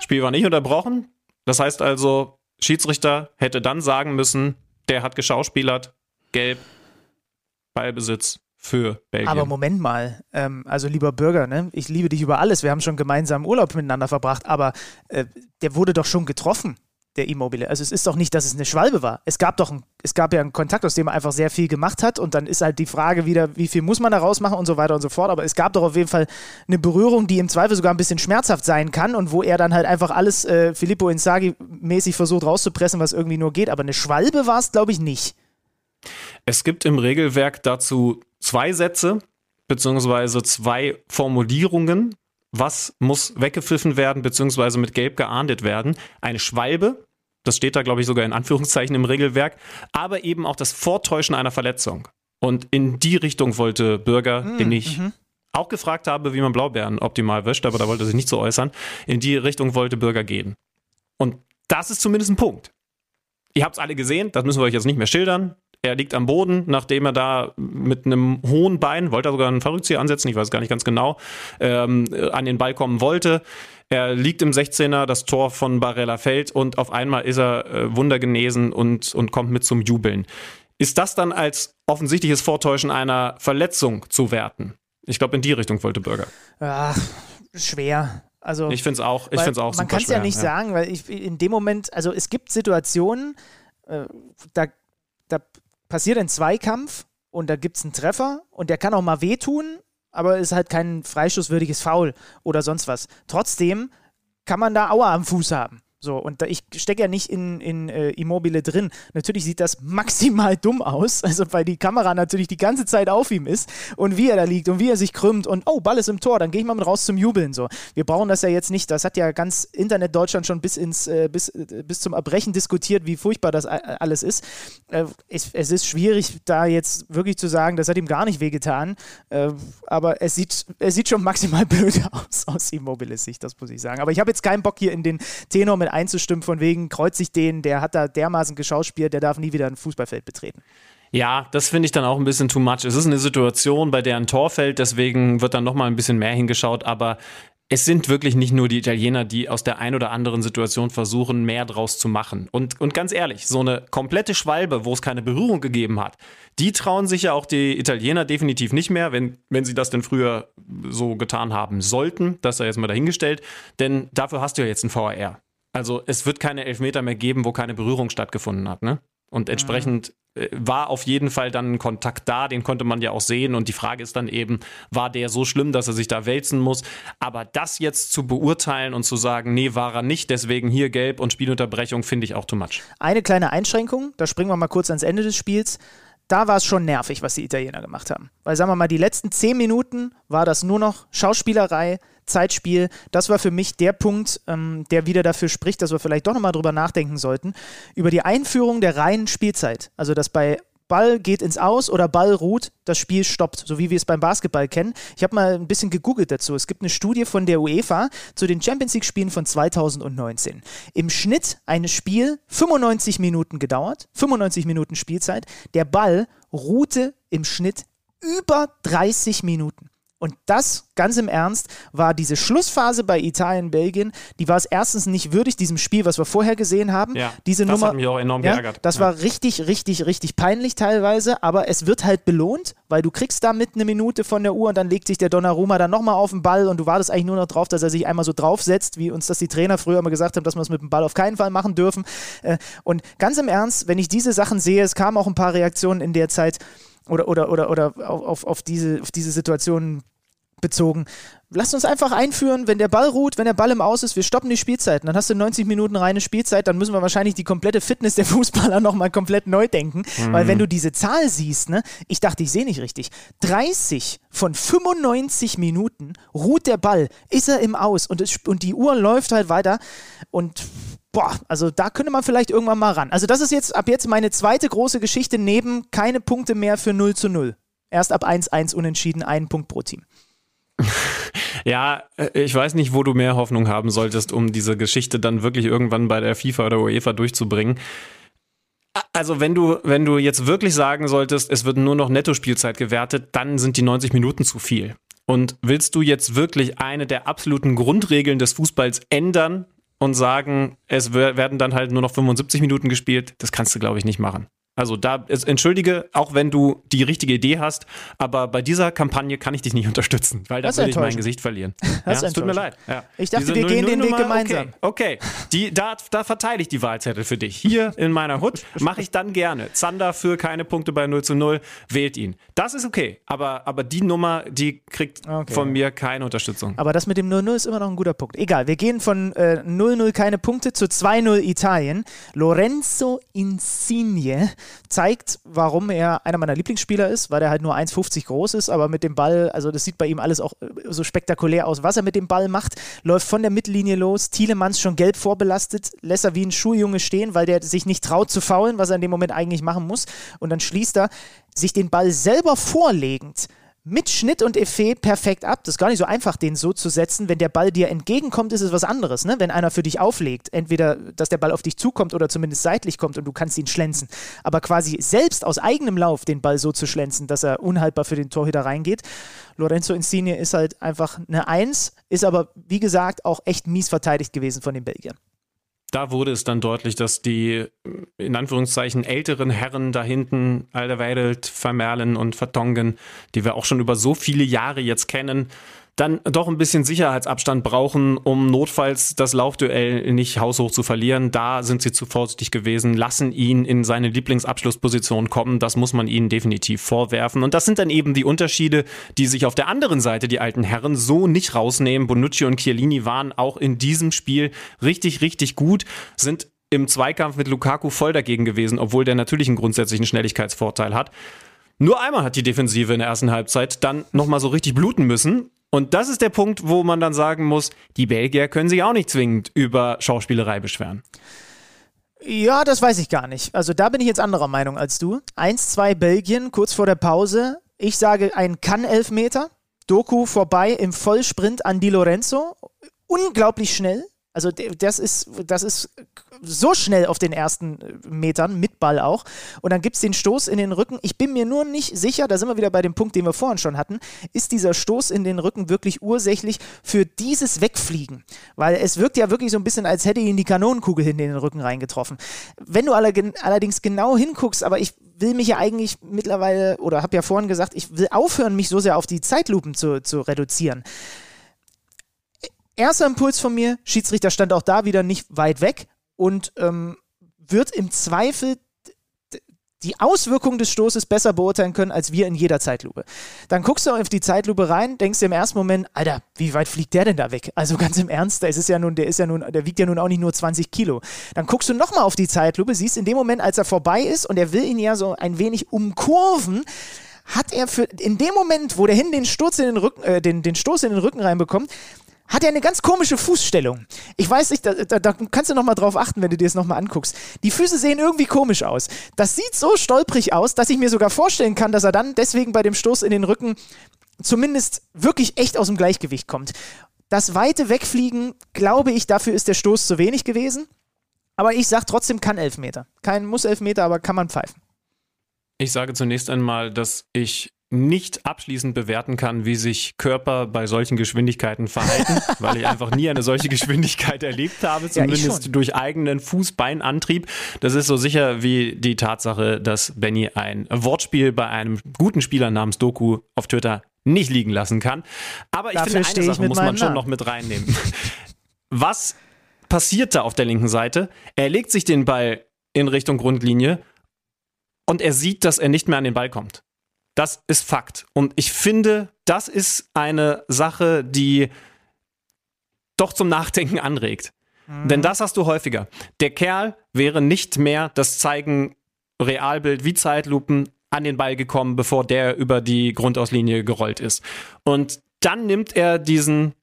Spiel war nicht unterbrochen. Das heißt also, Schiedsrichter hätte dann sagen müssen, der hat geschauspielert, gelb, Ballbesitz für Belgien. Aber Moment mal, ähm, also lieber Bürger, ne? ich liebe dich über alles, wir haben schon gemeinsam Urlaub miteinander verbracht, aber äh, der wurde doch schon getroffen, der Immobile. Also es ist doch nicht, dass es eine Schwalbe war. Es gab doch ein, es gab ja einen Kontakt, aus dem er einfach sehr viel gemacht hat und dann ist halt die Frage wieder, wie viel muss man da rausmachen und so weiter und so fort. Aber es gab doch auf jeden Fall eine Berührung, die im Zweifel sogar ein bisschen schmerzhaft sein kann und wo er dann halt einfach alles äh, Filippo Inzaghi mäßig versucht rauszupressen, was irgendwie nur geht. Aber eine Schwalbe war es, glaube ich, nicht. Es gibt im Regelwerk dazu zwei Sätze beziehungsweise zwei Formulierungen. Was muss weggepfiffen werden beziehungsweise mit Gelb geahndet werden? Eine Schwalbe, das steht da glaube ich sogar in Anführungszeichen im Regelwerk, aber eben auch das Vortäuschen einer Verletzung. Und in die Richtung wollte Bürger, mhm. den ich mhm. auch gefragt habe, wie man Blaubeeren optimal wäscht, aber da wollte er sich nicht so äußern. In die Richtung wollte Bürger gehen. Und das ist zumindest ein Punkt. Ihr habt es alle gesehen, das müssen wir euch jetzt nicht mehr schildern. Er liegt am Boden, nachdem er da mit einem hohen Bein, wollte er sogar einen Verrückzieher ansetzen, ich weiß gar nicht ganz genau, ähm, an den Ball kommen wollte. Er liegt im 16er, das Tor von Barella fällt und auf einmal ist er äh, wundergenesen und, und kommt mit zum Jubeln. Ist das dann als offensichtliches Vortäuschen einer Verletzung zu werten? Ich glaube, in die Richtung wollte Bürger. Ach, schwer. Also, ich finde es auch, ich find's auch Man kann es ja nicht ja. sagen, weil ich in dem Moment, also es gibt Situationen, äh, da, da passiert ein Zweikampf und da gibt es einen Treffer und der kann auch mal wehtun, aber ist halt kein freischusswürdiges Foul oder sonst was. Trotzdem kann man da Aua am Fuß haben. So, und da, ich stecke ja nicht in, in äh, Immobile drin. Natürlich sieht das maximal dumm aus, also weil die Kamera natürlich die ganze Zeit auf ihm ist und wie er da liegt und wie er sich krümmt und oh, Ball ist im Tor, dann gehe ich mal mit raus zum Jubeln. So. Wir brauchen das ja jetzt nicht, das hat ja ganz Internet Deutschland schon bis, ins, äh, bis, äh, bis zum Erbrechen diskutiert, wie furchtbar das alles ist. Äh, es, es, ist schwierig, da jetzt wirklich zu sagen, das hat ihm gar nicht wehgetan, äh, aber es sieht, es sieht schon maximal blöd aus aus Immobiles Sicht, das muss ich sagen. Aber ich habe jetzt keinen Bock hier in den Tenor mit einzustimmen, von wegen kreuz ich den, der hat da dermaßen geschauspielt, der darf nie wieder ein Fußballfeld betreten. Ja, das finde ich dann auch ein bisschen too much. Es ist eine Situation, bei der ein Tor fällt, deswegen wird dann nochmal ein bisschen mehr hingeschaut, aber es sind wirklich nicht nur die Italiener, die aus der ein oder anderen Situation versuchen, mehr draus zu machen. Und, und ganz ehrlich, so eine komplette Schwalbe, wo es keine Berührung gegeben hat, die trauen sich ja auch die Italiener definitiv nicht mehr, wenn, wenn sie das denn früher so getan haben sollten. Das sei jetzt mal dahingestellt. Denn dafür hast du ja jetzt ein VAR. Also es wird keine Elfmeter mehr geben, wo keine Berührung stattgefunden hat, ne? Und entsprechend äh, war auf jeden Fall dann ein Kontakt da, den konnte man ja auch sehen. Und die Frage ist dann eben, war der so schlimm, dass er sich da wälzen muss? Aber das jetzt zu beurteilen und zu sagen, nee, war er nicht, deswegen hier gelb und Spielunterbrechung, finde ich auch too much. Eine kleine Einschränkung, da springen wir mal kurz ans Ende des Spiels da war es schon nervig, was die Italiener gemacht haben. Weil, sagen wir mal, die letzten zehn Minuten war das nur noch Schauspielerei, Zeitspiel. Das war für mich der Punkt, ähm, der wieder dafür spricht, dass wir vielleicht doch nochmal drüber nachdenken sollten, über die Einführung der reinen Spielzeit. Also, dass bei Ball geht ins Aus oder Ball ruht, das Spiel stoppt, so wie wir es beim Basketball kennen. Ich habe mal ein bisschen gegoogelt dazu. Es gibt eine Studie von der UEFA zu den Champions League-Spielen von 2019. Im Schnitt ein Spiel 95 Minuten gedauert, 95 Minuten Spielzeit. Der Ball ruhte im Schnitt über 30 Minuten. Und das, ganz im Ernst, war diese Schlussphase bei Italien, Belgien, die war es erstens nicht würdig, diesem Spiel, was wir vorher gesehen haben. Ja, Diese das Nummer, hat mich auch enorm ja, geärgert. Das Ja. war richtig, richtig, richtig peinlich teilweise, aber es wird halt belohnt, weil du kriegst damit eine Minute von der Uhr und dann legt sich der Donnarumma dann nochmal auf den Ball und du wartest eigentlich nur noch drauf, dass er sich einmal so draufsetzt, wie uns das die Trainer früher immer gesagt haben, dass wir es mit dem Ball auf keinen Fall machen dürfen. Äh, Und ganz im Ernst, wenn ich diese Sachen sehe, es kamen auch ein paar Reaktionen in der Zeit oder, oder, oder, oder auf, auf, diese, auf diese Situationen bezogen. Lasst uns einfach einführen, wenn der Ball ruht, wenn der Ball im Aus ist, wir stoppen die Spielzeiten. Dann hast du 90 Minuten reine Spielzeit, dann müssen wir wahrscheinlich die komplette Fitness der Fußballer nochmal komplett neu denken. Weil wenn du diese Zahl siehst, ne, ich dachte, ich sehe nicht richtig. 30 von 95 Minuten ruht der Ball, ist er im Aus und, es, und die Uhr läuft halt weiter. Und boah, also da könnte man vielleicht irgendwann mal ran. Also das ist jetzt ab jetzt meine zweite große Geschichte neben keine Punkte mehr für 0 zu 0. Erst ab 1-1 unentschieden, einen Punkt pro Team. Ja, äh, ich weiß nicht, wo du mehr Hoffnung haben solltest, um diese Geschichte dann wirklich irgendwann bei der FIFA oder UEFA durchzubringen. Also wenn du, wenn du jetzt wirklich sagen solltest, es wird nur noch Nettospielzeit gewertet, dann sind die 90 Minuten zu viel. Und willst du jetzt wirklich eine der absoluten Grundregeln des Fußballs ändern und sagen, es wer- werden dann halt nur noch 75 Minuten gespielt? Das kannst du, glaube ich, nicht machen. Also da, es, entschuldige, auch wenn du die richtige Idee hast, aber bei dieser Kampagne kann ich dich nicht unterstützen, weil da würde ich mein. Gesicht verlieren. Das ja, es tut mir leid. Ja. Ich dachte, Diese wir gehen den Weg 0-0-Nummer, gemeinsam. Okay, okay. Die, da, da verteile ich die Wahlzettel für dich. Hier in meiner Hut mache ich dann gerne. Zander für keine Punkte bei 0 zu 0, wählt ihn. Das ist okay, aber, aber die Nummer, die kriegt Okay. von mir keine Unterstützung. Aber das mit dem 0-0 ist immer noch ein guter Punkt. Egal, wir gehen von äh, 0-0 keine Punkte zu 2-0 Italien. Lorenzo Insigne zeigt, warum er einer meiner Lieblingsspieler ist, weil er halt nur 1,50 groß ist, aber mit dem Ball, also das sieht bei ihm alles auch äh, so spektakulär aus, was er mit dem Ball macht. Läuft von der Mittellinie los, Thielemanns schon gelb vorbelastet, lässt er wie ein Schuljunge stehen, weil der sich nicht traut zu faulen, was er in dem Moment eigentlich machen muss. Und dann schließt er sich den Ball selber vorlegend mit Schnitt und Effet perfekt ab. Das ist gar nicht so einfach, den so zu setzen. Wenn der Ball dir entgegenkommt, ist es was anderes. Ne? Wenn einer für dich auflegt, entweder, dass der Ball auf dich zukommt oder zumindest seitlich kommt und du kannst ihn schlänzen. Aber quasi selbst aus eigenem Lauf den Ball so zu schlänzen, dass er unhaltbar für den Torhüter reingeht. Lorenzo Insigne ist halt einfach eine Eins, ist aber, wie gesagt, auch echt mies verteidigt gewesen von den Belgiern. Da wurde es dann deutlich, dass die in Anführungszeichen älteren Herren da hinten, Alderweireld, Vermerlen und Vertongen, die wir auch schon über so viele Jahre jetzt kennen, dann doch ein bisschen Sicherheitsabstand brauchen, um notfalls das Laufduell nicht haushoch zu verlieren. Da sind sie zu vorsichtig gewesen, lassen ihn in seine Lieblingsabschlussposition kommen. Das muss man ihnen definitiv vorwerfen. Und das sind dann eben die Unterschiede, die sich auf der anderen Seite die alten Herren so nicht rausnehmen. Bonucci und Chiellini waren auch in diesem Spiel richtig, richtig gut, sind im Zweikampf mit Lukaku voll dagegen gewesen, obwohl der natürlich einen grundsätzlichen Schnelligkeitsvorteil hat. Nur einmal hat die Defensive in der ersten Halbzeit dann nochmal so richtig bluten müssen. Und das ist der Punkt, wo man dann sagen muss, die Belgier können sich auch nicht zwingend über Schauspielerei beschweren. Ja, das weiß ich gar nicht. Also da bin ich jetzt anderer Meinung als du. 1-2 Belgien, kurz vor der Pause. Ich sage ein Kann-Elfmeter. Doku vorbei im Vollsprint an Di Lorenzo. Unglaublich schnell. Also das ist, das ist so schnell auf den ersten Metern, mit Ball auch. Und dann gibt es den Stoß in den Rücken. Ich bin mir nur nicht sicher, da sind wir wieder bei dem Punkt, den wir vorhin schon hatten, ist dieser Stoß in den Rücken wirklich ursächlich für dieses Wegfliegen? Weil es wirkt ja wirklich so ein bisschen, als hätte ihn die Kanonenkugel in den Rücken reingetroffen. Wenn du allerdings genau hinguckst, aber ich will mich ja eigentlich mittlerweile, oder habe ja vorhin gesagt, ich will aufhören, mich so sehr auf die Zeitlupen zu, zu reduzieren. Erster Impuls von mir, Schiedsrichter stand auch da wieder nicht weit weg und ähm, wird im Zweifel die Auswirkungen des Stoßes besser beurteilen können als wir in jeder Zeitlupe. Dann guckst du auf die Zeitlupe rein, denkst dir im ersten Moment, Alter, wie weit fliegt der denn da weg? Also ganz im Ernst, da ist ja nun, der ist ja nun, der wiegt ja nun auch nicht nur 20 Kilo. Dann guckst du nochmal auf die Zeitlupe, siehst in dem Moment, als er vorbei ist und er will ihn ja so ein wenig umkurven, hat er für in dem Moment, wo der hin den Sturz in den Rücken, äh, den, den Stoß in den Rücken reinbekommt, hat er eine ganz komische Fußstellung. Ich weiß nicht, da, da, da kannst du nochmal drauf achten, wenn du dir das nochmal anguckst. Die Füße sehen irgendwie komisch aus. Das sieht so stolprig aus, dass ich mir sogar vorstellen kann, dass er dann deswegen bei dem Stoß in den Rücken zumindest wirklich echt aus dem Gleichgewicht kommt. Das weite Wegfliegen, glaube ich, dafür ist der Stoß zu wenig gewesen. Aber ich sage trotzdem, kann Elfmeter. Kein muss Elfmeter, aber kann man pfeifen. Ich sage zunächst einmal, dass ich nicht abschließend bewerten kann, wie sich Körper bei solchen Geschwindigkeiten verhalten, weil ich einfach nie eine solche Geschwindigkeit erlebt habe, zumindest ja, durch eigenen Fußbeinantrieb. Das ist so sicher wie die Tatsache, dass Benny ein Wortspiel bei einem guten Spieler namens Doku auf Twitter nicht liegen lassen kann. Aber ich Dafür finde, eine Sache muss man schon noch mit reinnehmen. Was passiert da auf der linken Seite? Er legt sich den Ball in Richtung Grundlinie und er sieht, dass er nicht mehr an den Ball kommt. Das ist Fakt. Und ich finde, das ist eine Sache, die doch zum Nachdenken anregt. Mhm. Denn das hast du häufiger. Der Kerl wäre nicht mehr das Zeigen Realbild wie Zeitlupen an den Ball gekommen, bevor der über die Grundauslinie gerollt ist. Und dann nimmt er diesen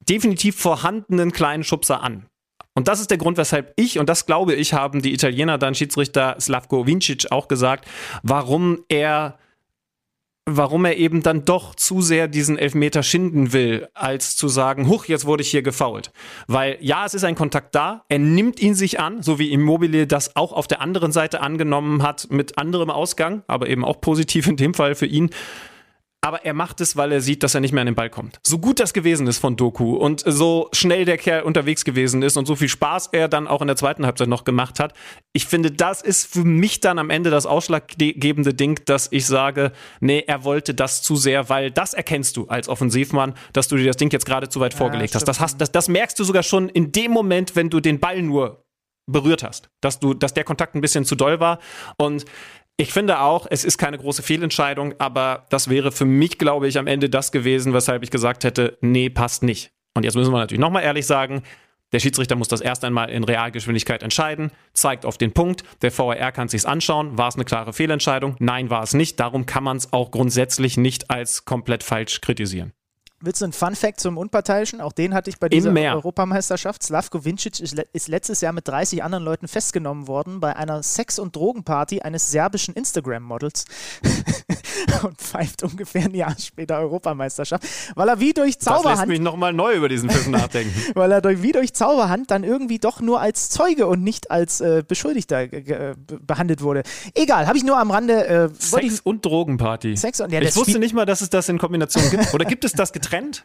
definitiv vorhandenen kleinen Schubser an. Und das ist der Grund, weshalb ich, und das glaube ich, haben die Italiener dann Schiedsrichter Slavko Vincic auch gesagt, warum er warum er eben dann doch zu sehr diesen Elfmeter schinden will, als zu sagen, huch, jetzt wurde ich hier gefault. Weil ja, es ist ein Kontakt da, er nimmt ihn sich an, so wie Immobile das auch auf der anderen Seite angenommen hat, mit anderem Ausgang, aber eben auch positiv in dem Fall für ihn aber er macht es, weil er sieht, dass er nicht mehr an den Ball kommt. So gut das gewesen ist von Doku und so schnell der Kerl unterwegs gewesen ist und so viel Spaß er dann auch in der zweiten Halbzeit noch gemacht hat. Ich finde, das ist für mich dann am Ende das ausschlaggebende Ding, dass ich sage, nee, er wollte das zu sehr, weil das erkennst du als Offensivmann, dass du dir das Ding jetzt gerade zu weit ja, vorgelegt hast. Das, hast das, das merkst du sogar schon in dem Moment, wenn du den Ball nur berührt hast, dass du, dass der Kontakt ein bisschen zu doll war und ich finde auch, es ist keine große Fehlentscheidung, aber das wäre für mich, glaube ich, am Ende das gewesen, weshalb ich gesagt hätte, nee, passt nicht. Und jetzt müssen wir natürlich nochmal ehrlich sagen, der Schiedsrichter muss das erst einmal in Realgeschwindigkeit entscheiden, zeigt auf den Punkt. Der VAR kann sich's anschauen. War es eine klare Fehlentscheidung? Nein, war es nicht. Darum kann man es auch grundsätzlich nicht als komplett falsch kritisieren. Willst du einen Fun-Fact zum Unparteiischen? Auch den hatte ich bei dieser Europameisterschaft. Slavko Vincic ist, letztes Jahr mit 30 anderen Leuten festgenommen worden bei einer Sex- und Drogenparty eines serbischen Instagram-Models und pfeift ungefähr ein Jahr später Europameisterschaft, weil er wie durch Zauberhand... Das lässt mich nochmal neu über diesen Film nachdenken. weil er durch, wie durch Zauberhand dann irgendwie doch nur als Zeuge und nicht als äh, Beschuldigter behandelt wurde. Egal, habe ich nur am Rande... Äh, Sex- und Drogenparty. Sex und, ja, ich wusste nicht mal, dass es das in Kombination gibt. Oder gibt es das getrennt? Trend?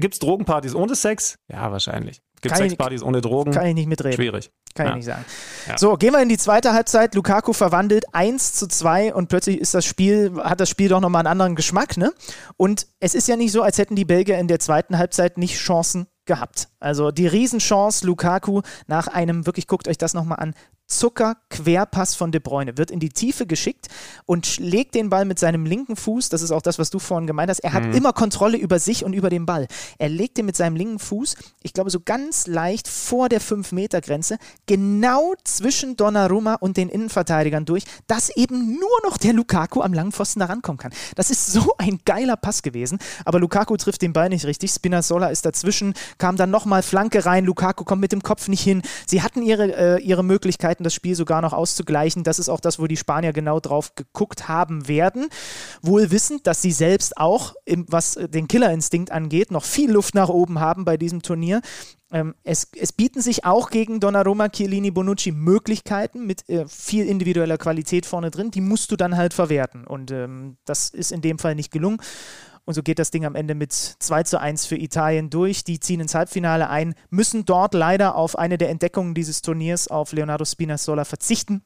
Gibt es Drogenpartys ohne Sex? Ja, wahrscheinlich. Gibt es Sexpartys ohne Drogen? Kann ich nicht mitreden. Schwierig. Kann ja. ich nicht sagen. Ja. So, gehen wir in die zweite Halbzeit. Lukaku verwandelt 1 zu 2 und plötzlich ist das Spiel, hat das Spiel doch nochmal einen anderen Geschmack, ne? Und es ist ja nicht so, als hätten die Belgier in der zweiten Halbzeit nicht Chancen gehabt. Also die Riesenchance Lukaku nach einem, wirklich guckt euch das nochmal an, Zucker-Querpass von De Bruyne. Wird in die Tiefe geschickt und schlägt den Ball mit seinem linken Fuß. Das ist auch das, was du vorhin gemeint hast. Er hat mhm. immer Kontrolle über sich und über den Ball. Er legt den mit seinem linken Fuß, ich glaube, so ganz leicht vor der 5-Meter-Grenze, genau zwischen Donnarumma und den Innenverteidigern durch, dass eben nur noch der Lukaku am langen Pfosten da rankommen kann. Das ist so ein geiler Pass gewesen. Aber Lukaku trifft den Ball nicht richtig. Spinazzola ist dazwischen, kam dann nochmal Flanke rein. Lukaku kommt mit dem Kopf nicht hin. Sie hatten ihre, äh, ihre Möglichkeiten das Spiel sogar noch auszugleichen. Das ist auch das, wo die Spanier genau drauf geguckt haben werden. Wohl wissend, dass sie selbst auch, im, was den Killerinstinkt angeht, noch viel Luft nach oben haben bei diesem Turnier. Ähm, es, es, bieten sich auch gegen Donnarumma, Chiellini, Bonucci Möglichkeiten mit äh, viel individueller Qualität vorne drin. Die musst du dann halt verwerten. Und ähm, das ist in dem Fall nicht gelungen. Und so geht das Ding am Ende mit 2 zu 1 für Italien durch. Die ziehen ins Halbfinale ein, müssen dort leider auf eine der Entdeckungen dieses Turniers, auf Leonardo Spinazzola, verzichten.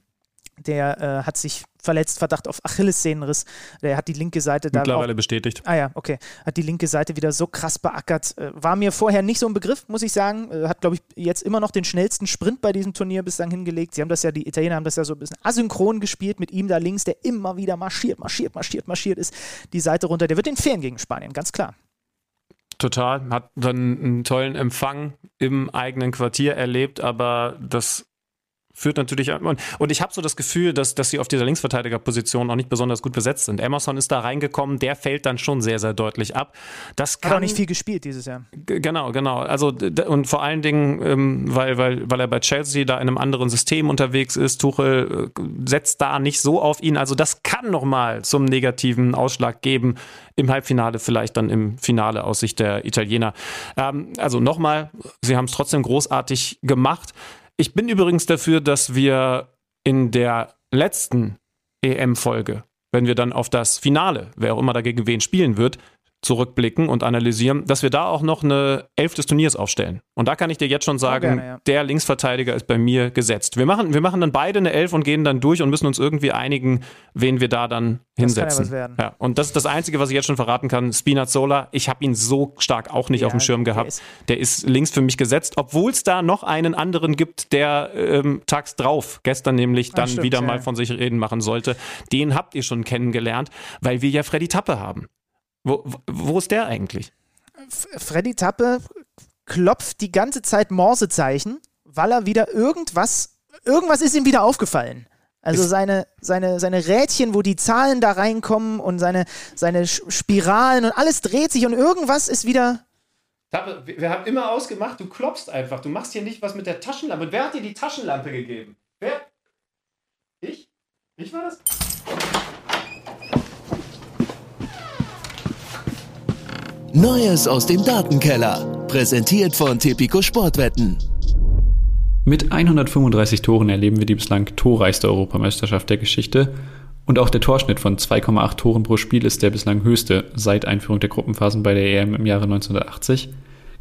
Der äh, hat sich verletzt, Verdacht auf Achillessehnenriss. Der hat die linke Seite da. Mittlerweile auch, bestätigt. Ah ja, okay. Hat die linke Seite wieder so krass beackert. Äh, war mir vorher nicht so ein Begriff, muss ich sagen. Äh, hat, glaube ich, jetzt immer noch den schnellsten Sprint bei diesem Turnier bislang hingelegt. Sie haben das ja, die Italiener haben das ja so ein bisschen asynchron gespielt mit ihm da links, der immer wieder marschiert, marschiert, marschiert, marschiert ist. Die Seite runter. Der wird den fehlen gegen Spanien, ganz klar. Total. Hat dann einen tollen Empfang im eigenen Quartier erlebt, aber das führt natürlich und, und ich habe so das Gefühl, dass, dass sie auf dieser Linksverteidigerposition auch nicht besonders gut besetzt sind. Emerson ist da reingekommen, der fällt dann schon sehr, sehr deutlich ab. Das kann, Hat auch nicht viel gespielt dieses Jahr. Genau, genau. Also und vor allen Dingen, ähm, weil, weil, weil er bei Chelsea da in einem anderen System unterwegs ist, Tuchel äh, setzt da nicht so auf ihn. Also das kann nochmal zum negativen Ausschlag geben. Im Halbfinale, vielleicht dann im Finale aus Sicht der Italiener. Ähm, also nochmal, sie haben es trotzdem großartig gemacht. Ich bin übrigens dafür, dass wir in der letzten EM-Folge, wenn wir dann auf das Finale, wer auch immer dagegen wen spielen wird, zurückblicken und analysieren, dass wir da auch noch eine Elf des Turniers aufstellen. Und da kann ich dir jetzt schon sagen, gerne, ja. der Linksverteidiger ist bei mir gesetzt. Wir machen, wir machen dann beide eine Elf und gehen dann durch und müssen uns irgendwie einigen, wen wir da dann hinsetzen. Ja, ja, und das ist das Einzige, was ich jetzt schon verraten kann. Spinazzola, ich habe ihn so stark auch nicht auf dem Schirm gehabt. Der ist, der ist links für mich gesetzt, obwohl es da noch einen anderen gibt, der ähm, tags drauf, gestern nämlich, dann stimmt, wieder mal von sich reden machen sollte. Den habt ihr schon kennengelernt, weil wir ja Freddy Tappe haben. Wo, wo ist der eigentlich? Freddy Tappe klopft die ganze Zeit Morsezeichen, weil er wieder irgendwas, irgendwas ist ihm wieder aufgefallen. Also seine, seine, seine Rädchen, wo die Zahlen da reinkommen und seine, seine Spiralen und alles dreht sich und irgendwas ist wieder. Tappe, wir haben immer ausgemacht, du klopfst einfach. Du machst hier nicht was mit der Taschenlampe. Und wer hat dir die Taschenlampe gegeben? Wer? Ich? Ich war das? Neues aus dem Datenkeller. Präsentiert von Tipico Sportwetten. Mit 135 Toren erleben wir die bislang torreichste Europameisterschaft der Geschichte. Und auch der Torschnitt von 2,8 Toren pro Spiel ist der bislang höchste seit Einführung der Gruppenphasen bei der EM im Jahre 1980.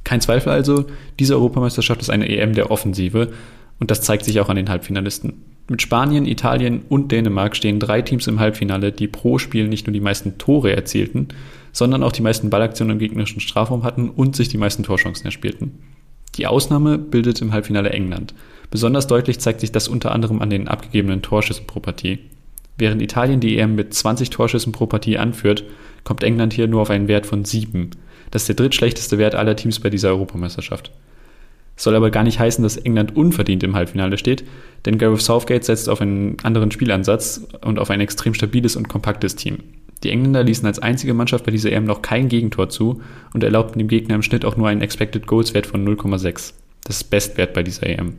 Kein Zweifel also, diese Europameisterschaft ist eine EM der Offensive und das zeigt sich auch an den Halbfinalisten. Mit Spanien, Italien und Dänemark stehen drei Teams im Halbfinale, die pro Spiel nicht nur die meisten Tore erzielten, sondern auch die meisten Ballaktionen im gegnerischen Strafraum hatten und sich die meisten Torchancen erspielten. Die Ausnahme bildet im Halbfinale England. Besonders deutlich zeigt sich das unter anderem an den abgegebenen Torschüssen pro Partie. Während Italien die EM mit 20 Torschüssen pro Partie anführt, kommt England hier nur auf einen Wert von 7. Das ist der drittschlechteste Wert aller Teams bei dieser Europameisterschaft. Soll aber gar nicht heißen, dass England unverdient im Halbfinale steht, denn Gareth Southgate setzt auf einen anderen Spielansatz und auf ein extrem stabiles und kompaktes Team. Die Engländer ließen als einzige Mannschaft bei dieser EM noch kein Gegentor zu und erlaubten dem Gegner im Schnitt auch nur einen Expected Goals Wert von 0,6. Das ist Bestwert bei dieser EM.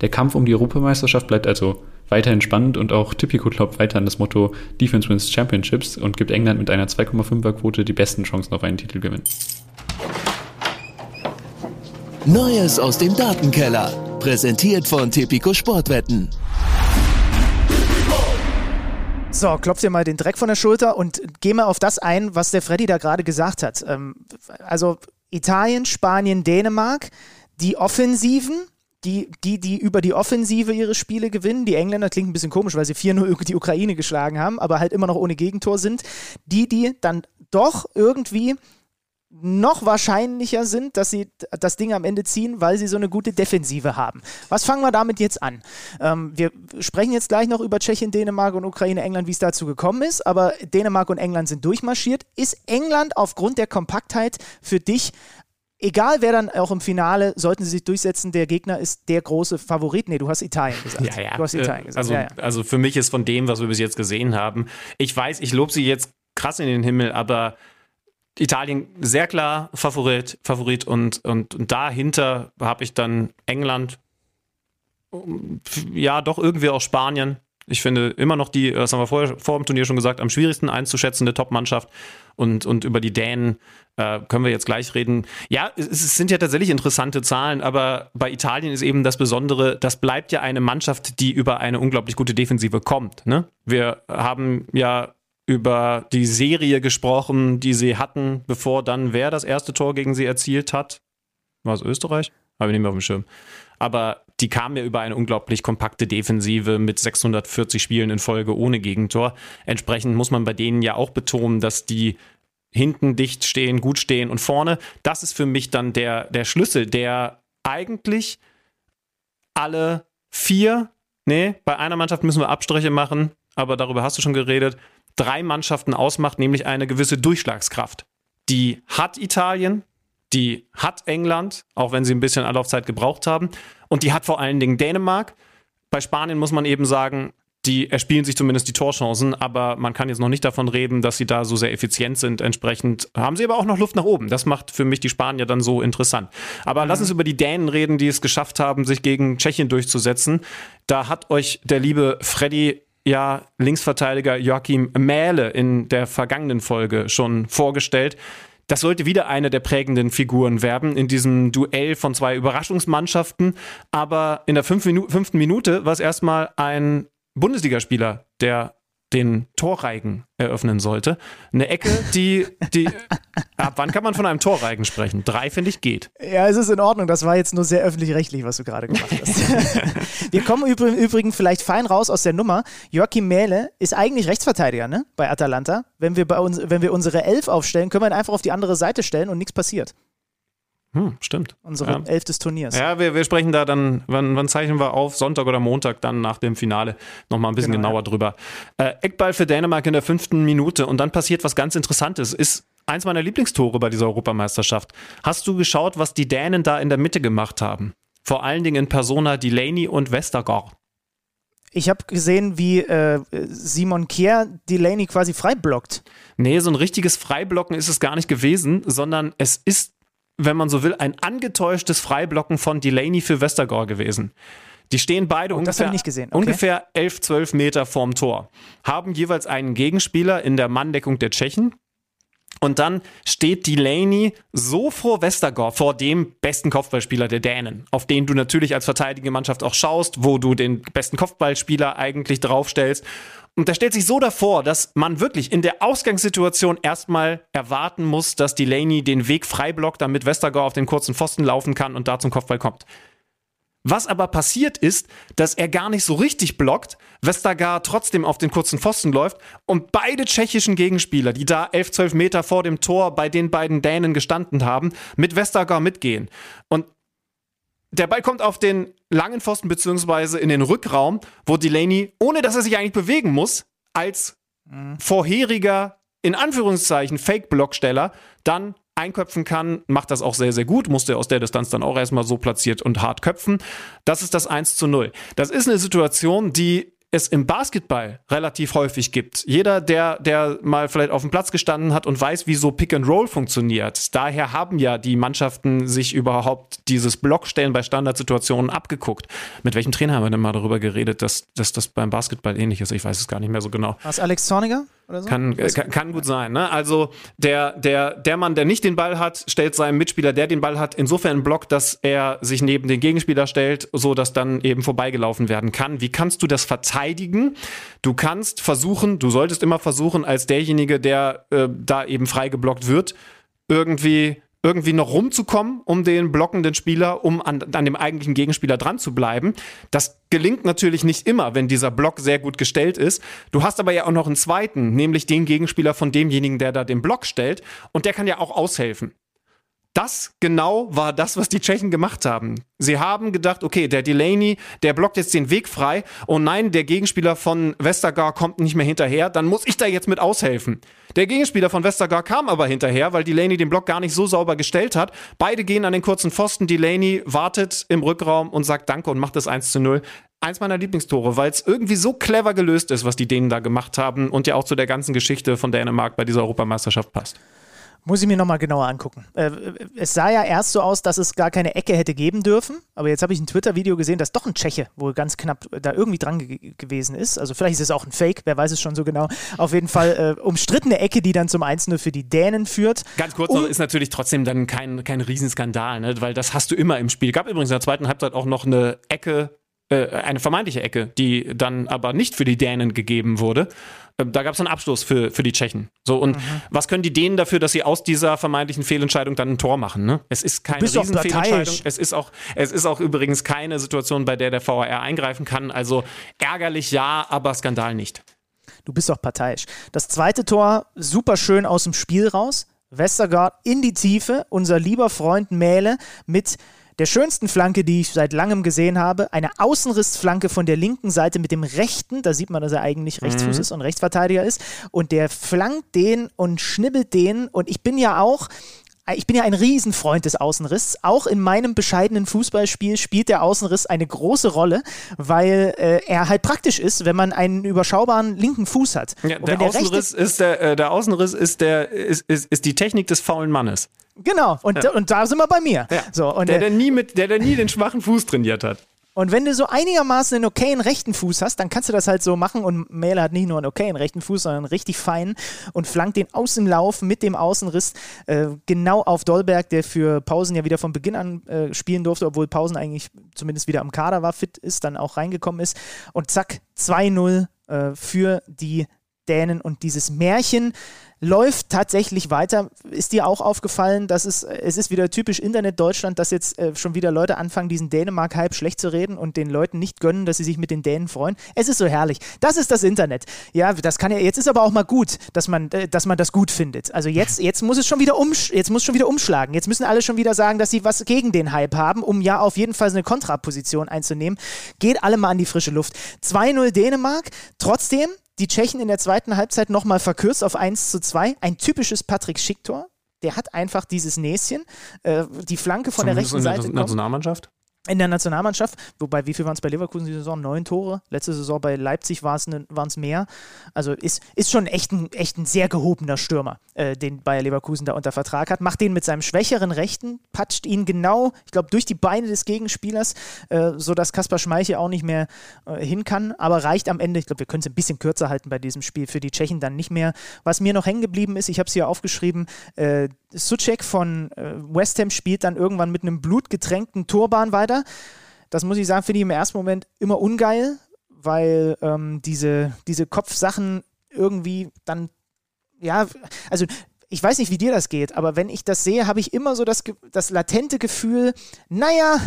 Der Kampf um die Europameisterschaft bleibt also weiterhin spannend und auch Tipico glaubt weiter an das Motto Defense wins Championships und gibt England mit einer 2,5er Quote die besten Chancen auf einen Titelgewinn. Neues aus dem Datenkeller. Präsentiert von Tipico Sportwetten. So, klopf dir mal den Dreck von der Schulter und geh mal auf das ein, was der Freddy da gerade gesagt hat. Ähm, also Italien, Spanien, Dänemark, die Offensiven, die, die, die über die Offensive ihre Spiele gewinnen. Die Engländer klingt ein bisschen komisch, weil sie 4-0 die Ukraine geschlagen haben, aber halt immer noch ohne Gegentor sind. Die, die dann doch irgendwie noch wahrscheinlicher sind, dass sie das Ding am Ende ziehen, weil sie so eine gute Defensive haben. Was fangen wir damit jetzt an? Ähm, wir sprechen jetzt gleich noch über Tschechien, Dänemark und Ukraine, England, wie es dazu gekommen ist, aber Dänemark und England sind durchmarschiert. Ist England aufgrund der Kompaktheit für dich egal wer dann auch im Finale, sollten sie sich durchsetzen, der Gegner ist der große Favorit. Nee, du hast Italien gesagt. Ja, ja. Du hast Italien gesagt. Also, ja, ja. also für mich ist von dem, was wir bis jetzt gesehen haben, ich weiß, ich lobe sie jetzt krass in den Himmel, aber Italien sehr klar Favorit, Favorit und, und, und dahinter habe ich dann England, ja, doch irgendwie auch Spanien. Ich finde immer noch die, das haben wir vorher vor dem Turnier schon gesagt, am schwierigsten einzuschätzende Top-Mannschaft. Und, und über die Dänen äh, können wir jetzt gleich reden. Ja, es, es sind ja tatsächlich interessante Zahlen, aber bei Italien ist eben das Besondere, das bleibt ja eine Mannschaft, die über eine unglaublich gute Defensive kommt. Ne? Wir haben ja über die Serie gesprochen, die sie hatten, bevor dann wer das erste Tor gegen sie erzielt hat. War es Österreich? Habe ich nicht mehr auf dem Schirm. Aber die kam ja über eine unglaublich kompakte Defensive mit 640 Spielen in Folge ohne Gegentor. Entsprechend muss man bei denen ja auch betonen, dass die hinten dicht stehen, gut stehen und vorne. Das ist für mich dann der, der Schlüssel, der eigentlich alle vier, nee, bei einer Mannschaft müssen wir Abstriche machen, aber darüber hast du schon geredet, drei Mannschaften ausmacht, nämlich eine gewisse Durchschlagskraft. Die hat Italien, die hat England, auch wenn sie ein bisschen Anlaufzeit gebraucht haben, und die hat vor allen Dingen Dänemark. Bei Spanien muss man eben sagen, die erspielen sich zumindest die Torchancen, aber man kann jetzt noch nicht davon reden, dass sie da so sehr effizient sind. Entsprechend haben sie aber auch noch Luft nach oben. Das macht für mich die Spanier dann so interessant. Aber mhm. lass uns über die Dänen reden, die es geschafft haben, sich gegen Tschechien durchzusetzen. Da hat euch der liebe Freddy ja Linksverteidiger Joachim Mähle in der vergangenen Folge schon vorgestellt. Das sollte wieder eine der prägenden Figuren werden in diesem Duell von zwei Überraschungsmannschaften. Aber in der fünften Minute war es erstmal ein Bundesligaspieler, der den Torreigen eröffnen sollte. Eine Ecke, die, die, ab wann kann man von einem Torreigen sprechen? Drei, finde ich, geht. Ja, es ist in Ordnung. Das war jetzt nur sehr öffentlich-rechtlich, was du gerade gemacht hast. Wir kommen im Übrigen vielleicht fein raus aus der Nummer. Joachim Mähle ist eigentlich Rechtsverteidiger, ne? Bei Atalanta. Wenn wir, bei uns, wenn wir unsere Elf aufstellen, können wir ihn einfach auf die andere Seite stellen und nichts passiert. Hm, stimmt. Unsere ja. Elf des Turniers. Ja, wir, wir sprechen da dann, wann, wann zeichnen wir auf? Sonntag oder Montag dann nach dem Finale nochmal ein bisschen genau, genauer ja. drüber. Äh, Eckball für Dänemark in der fünften Minute und dann passiert was ganz Interessantes. Ist eins meiner Lieblingstore bei dieser Europameisterschaft. Hast du geschaut, was die Dänen da in der Mitte gemacht haben? Vor allen Dingen in Persona Delaney und Westergaard. Ich habe gesehen, wie äh, Simon Kier Delaney quasi freiblockt. Nee, so ein richtiges Freiblocken ist es gar nicht gewesen, sondern es ist wenn man so will, ein angetäuschtes Freiblocken von Delaney für Westergaard gewesen. Die stehen beide oh, ungefähr, okay. ungefähr 11, 12 Meter vorm Tor, haben jeweils einen Gegenspieler in der Manndeckung der Tschechen. Und dann steht Delaney so vor Westergaard, vor dem besten Kopfballspieler der Dänen, auf den du natürlich als verteidigende Mannschaft auch schaust, wo du den besten Kopfballspieler eigentlich draufstellst. Und der stellt sich so davor, dass man wirklich in der Ausgangssituation erstmal erwarten muss, dass Delaney den Weg frei blockt, damit Westergaard auf den kurzen Pfosten laufen kann und da zum Kopfball kommt. Was aber passiert ist, dass er gar nicht so richtig blockt, Westergaard trotzdem auf den kurzen Pfosten läuft und beide tschechischen Gegenspieler, die da 11, 12 Meter vor dem Tor bei den beiden Dänen gestanden haben, mit Westergaard mitgehen. Und der Ball kommt auf den langen Pfosten beziehungsweise in den Rückraum, wo Delaney, ohne dass er sich eigentlich bewegen muss, als mhm. vorheriger, in Anführungszeichen, Fake-Blocksteller dann einköpfen kann, macht das auch sehr, sehr gut, musste aus der Distanz dann auch erstmal so platziert und hart köpfen. Das ist das 1 zu 0. Das ist eine Situation, die es im Basketball relativ häufig gibt. Jeder, der, der mal vielleicht auf dem Platz gestanden hat und weiß, wie so Pick and Roll funktioniert. Daher haben ja die Mannschaften sich überhaupt dieses Blockstellen bei Standardsituationen abgeguckt. Mit welchem Trainer haben wir denn mal darüber geredet, dass, das beim Basketball ähnlich ist? Ich weiß es gar nicht mehr so genau. Was Alex Zorniger? Oder so? Kann, äh, kann, kann gut sein. Ne? Also der, der, der Mann, der nicht den Ball hat, stellt seinem Mitspieler, der den Ball hat, insofern einen Block, dass er sich neben den Gegenspieler stellt, so dass dann eben vorbeigelaufen werden kann. Wie kannst du das verteidigen? Du kannst versuchen, du solltest immer versuchen, als derjenige, der äh, da eben frei geblockt wird, irgendwie irgendwie noch rumzukommen um den blockenden Spieler, um an, an dem eigentlichen Gegenspieler dran zu bleiben. Das gelingt natürlich nicht immer, wenn dieser Block sehr gut gestellt ist. Du hast aber ja auch noch einen zweiten, nämlich den Gegenspieler von demjenigen, der da den Block stellt. Und der kann ja auch aushelfen. Das genau war das, was die Tschechen gemacht haben. Sie haben gedacht, okay, der Delaney, der blockt jetzt den Weg frei. Oh nein, der Gegenspieler von Westergaard kommt nicht mehr hinterher. Dann muss ich da jetzt mit aushelfen. Der Gegenspieler von Westergaard kam aber hinterher, weil Delaney den Block gar nicht so sauber gestellt hat. Beide gehen an den kurzen Pfosten. Delaney wartet im Rückraum und sagt Danke und macht das 1 zu 0 eins meiner Lieblingstore, weil es irgendwie so clever gelöst ist, was die Dänen da gemacht haben und ja auch zu der ganzen Geschichte von Dänemark bei dieser Europameisterschaft passt. Muss ich mir nochmal genauer angucken. Äh, es sah ja erst so aus, dass es gar keine Ecke hätte geben dürfen, aber jetzt habe ich ein Twitter-Video gesehen, dass doch ein Tscheche wohl ganz knapp da irgendwie dran ge gewesen ist. Also vielleicht ist es auch ein Fake, wer weiß es schon so genau. Auf jeden Fall äh, umstrittene Ecke, die dann zum 1-0 für die Dänen führt. Ganz kurz noch, ist natürlich trotzdem dann kein, kein Riesenskandal, ne? weil das hast du immer im Spiel. Gab übrigens in der zweiten Halbzeit auch noch eine Ecke äh, eine vermeintliche Ecke, die dann aber nicht für die Dänen gegeben wurde. Äh, da gab es einen Abschluss für, für die Tschechen. So, und mhm. was können die Dänen dafür, dass sie aus dieser vermeintlichen Fehlentscheidung dann ein Tor machen? Ne? Es ist keine Riesenfehlentscheidung. Es ist, auch, es ist auch übrigens keine Situation, bei der der VAR eingreifen kann. Also ärgerlich ja, aber Skandal nicht. Du bist doch parteiisch. Das zweite Tor, super schön aus dem Spiel raus. Westergaard in die Tiefe. Unser lieber Freund Mähle mit der schönsten Flanke, die ich seit langem gesehen habe. Eine Außenrissflanke von der linken Seite mit dem rechten. Da sieht man, dass er eigentlich Rechtsfuß mhm. ist und Rechtsverteidiger ist. Und der flankt den und schnibbelt den. Und ich bin ja auch ich bin ja ein Riesenfreund des Außenrisses. Auch in meinem bescheidenen Fußballspiel spielt der Außenriss eine große Rolle, weil äh, er halt praktisch ist, wenn man einen überschaubaren linken Fuß hat. Ja, der, der, Außenriss ist der, äh, der Außenriss ist der ist, ist, ist die Technik des faulen Mannes. Genau, und, ja. und da sind wir bei mir. Ja. So, und der, der, nie mit, der, der nie den schwachen Fuß trainiert hat. Und wenn du so einigermaßen einen okayen rechten Fuß hast, dann kannst du das halt so machen. Und Mähler hat nicht nur einen okayen rechten Fuß, sondern einen richtig feinen und flankt den aus dem Lauf mit dem Außenriss äh, genau auf Dolberg, der für Pausen ja wieder von Beginn an äh, spielen durfte, obwohl Pausen eigentlich zumindest wieder am Kader war, fit ist, dann auch reingekommen ist. Und zack, 2-0 äh, für die Dänen und dieses Märchen läuft tatsächlich weiter. Ist dir auch aufgefallen, dass es, es ist wieder typisch Internet Deutschland, dass jetzt äh, schon wieder Leute anfangen, diesen Dänemark-Hype schlecht zu reden und den Leuten nicht gönnen, dass sie sich mit den Dänen freuen? Es ist so herrlich. Das ist das Internet. Ja, das kann ja, jetzt ist aber auch mal gut, dass man, äh, dass man das gut findet. Also jetzt, jetzt muss es schon wieder um, jetzt muss schon wieder umschlagen. Jetzt müssen alle schon wieder sagen, dass sie was gegen den Hype haben, um ja auf jeden Fall eine Kontraposition einzunehmen. Geht alle mal an die frische Luft. 2-0 Dänemark. Trotzdem, die Tschechen in der zweiten Halbzeit nochmal verkürzt auf 1 zu 2. Ein typisches Patrick Schick-Tor. Der hat einfach dieses Näschen, äh, die Flanke von Zum der rechten Seite. Nationalmannschaft? In der Nationalmannschaft, wobei wie viel waren es bei Leverkusen die Saison? Neun Tore. Letzte Saison bei Leipzig waren es mehr. Also ist, ist schon echt ein, echt ein sehr gehobener Stürmer, äh, den Bayer Leverkusen da unter Vertrag hat. Macht den mit seinem schwächeren Rechten, patscht ihn genau, ich glaube, durch die Beine des Gegenspielers, äh, sodass Kaspar Schmeichel auch nicht mehr äh, hin kann. Aber reicht am Ende, ich glaube, wir können es ein bisschen kürzer halten bei diesem Spiel, für die Tschechen dann nicht mehr. Was mir noch hängen geblieben ist, ich habe es hier aufgeschrieben, äh, Suchek von äh, West Ham spielt dann irgendwann mit einem blutgetränkten Turban weiter. Das muss ich sagen, finde ich im ersten Moment immer ungeil, weil ähm, diese, diese Kopfsachen irgendwie dann, ja, also ich weiß nicht, wie dir das geht, aber wenn ich das sehe, habe ich immer so das, das latente Gefühl, naja,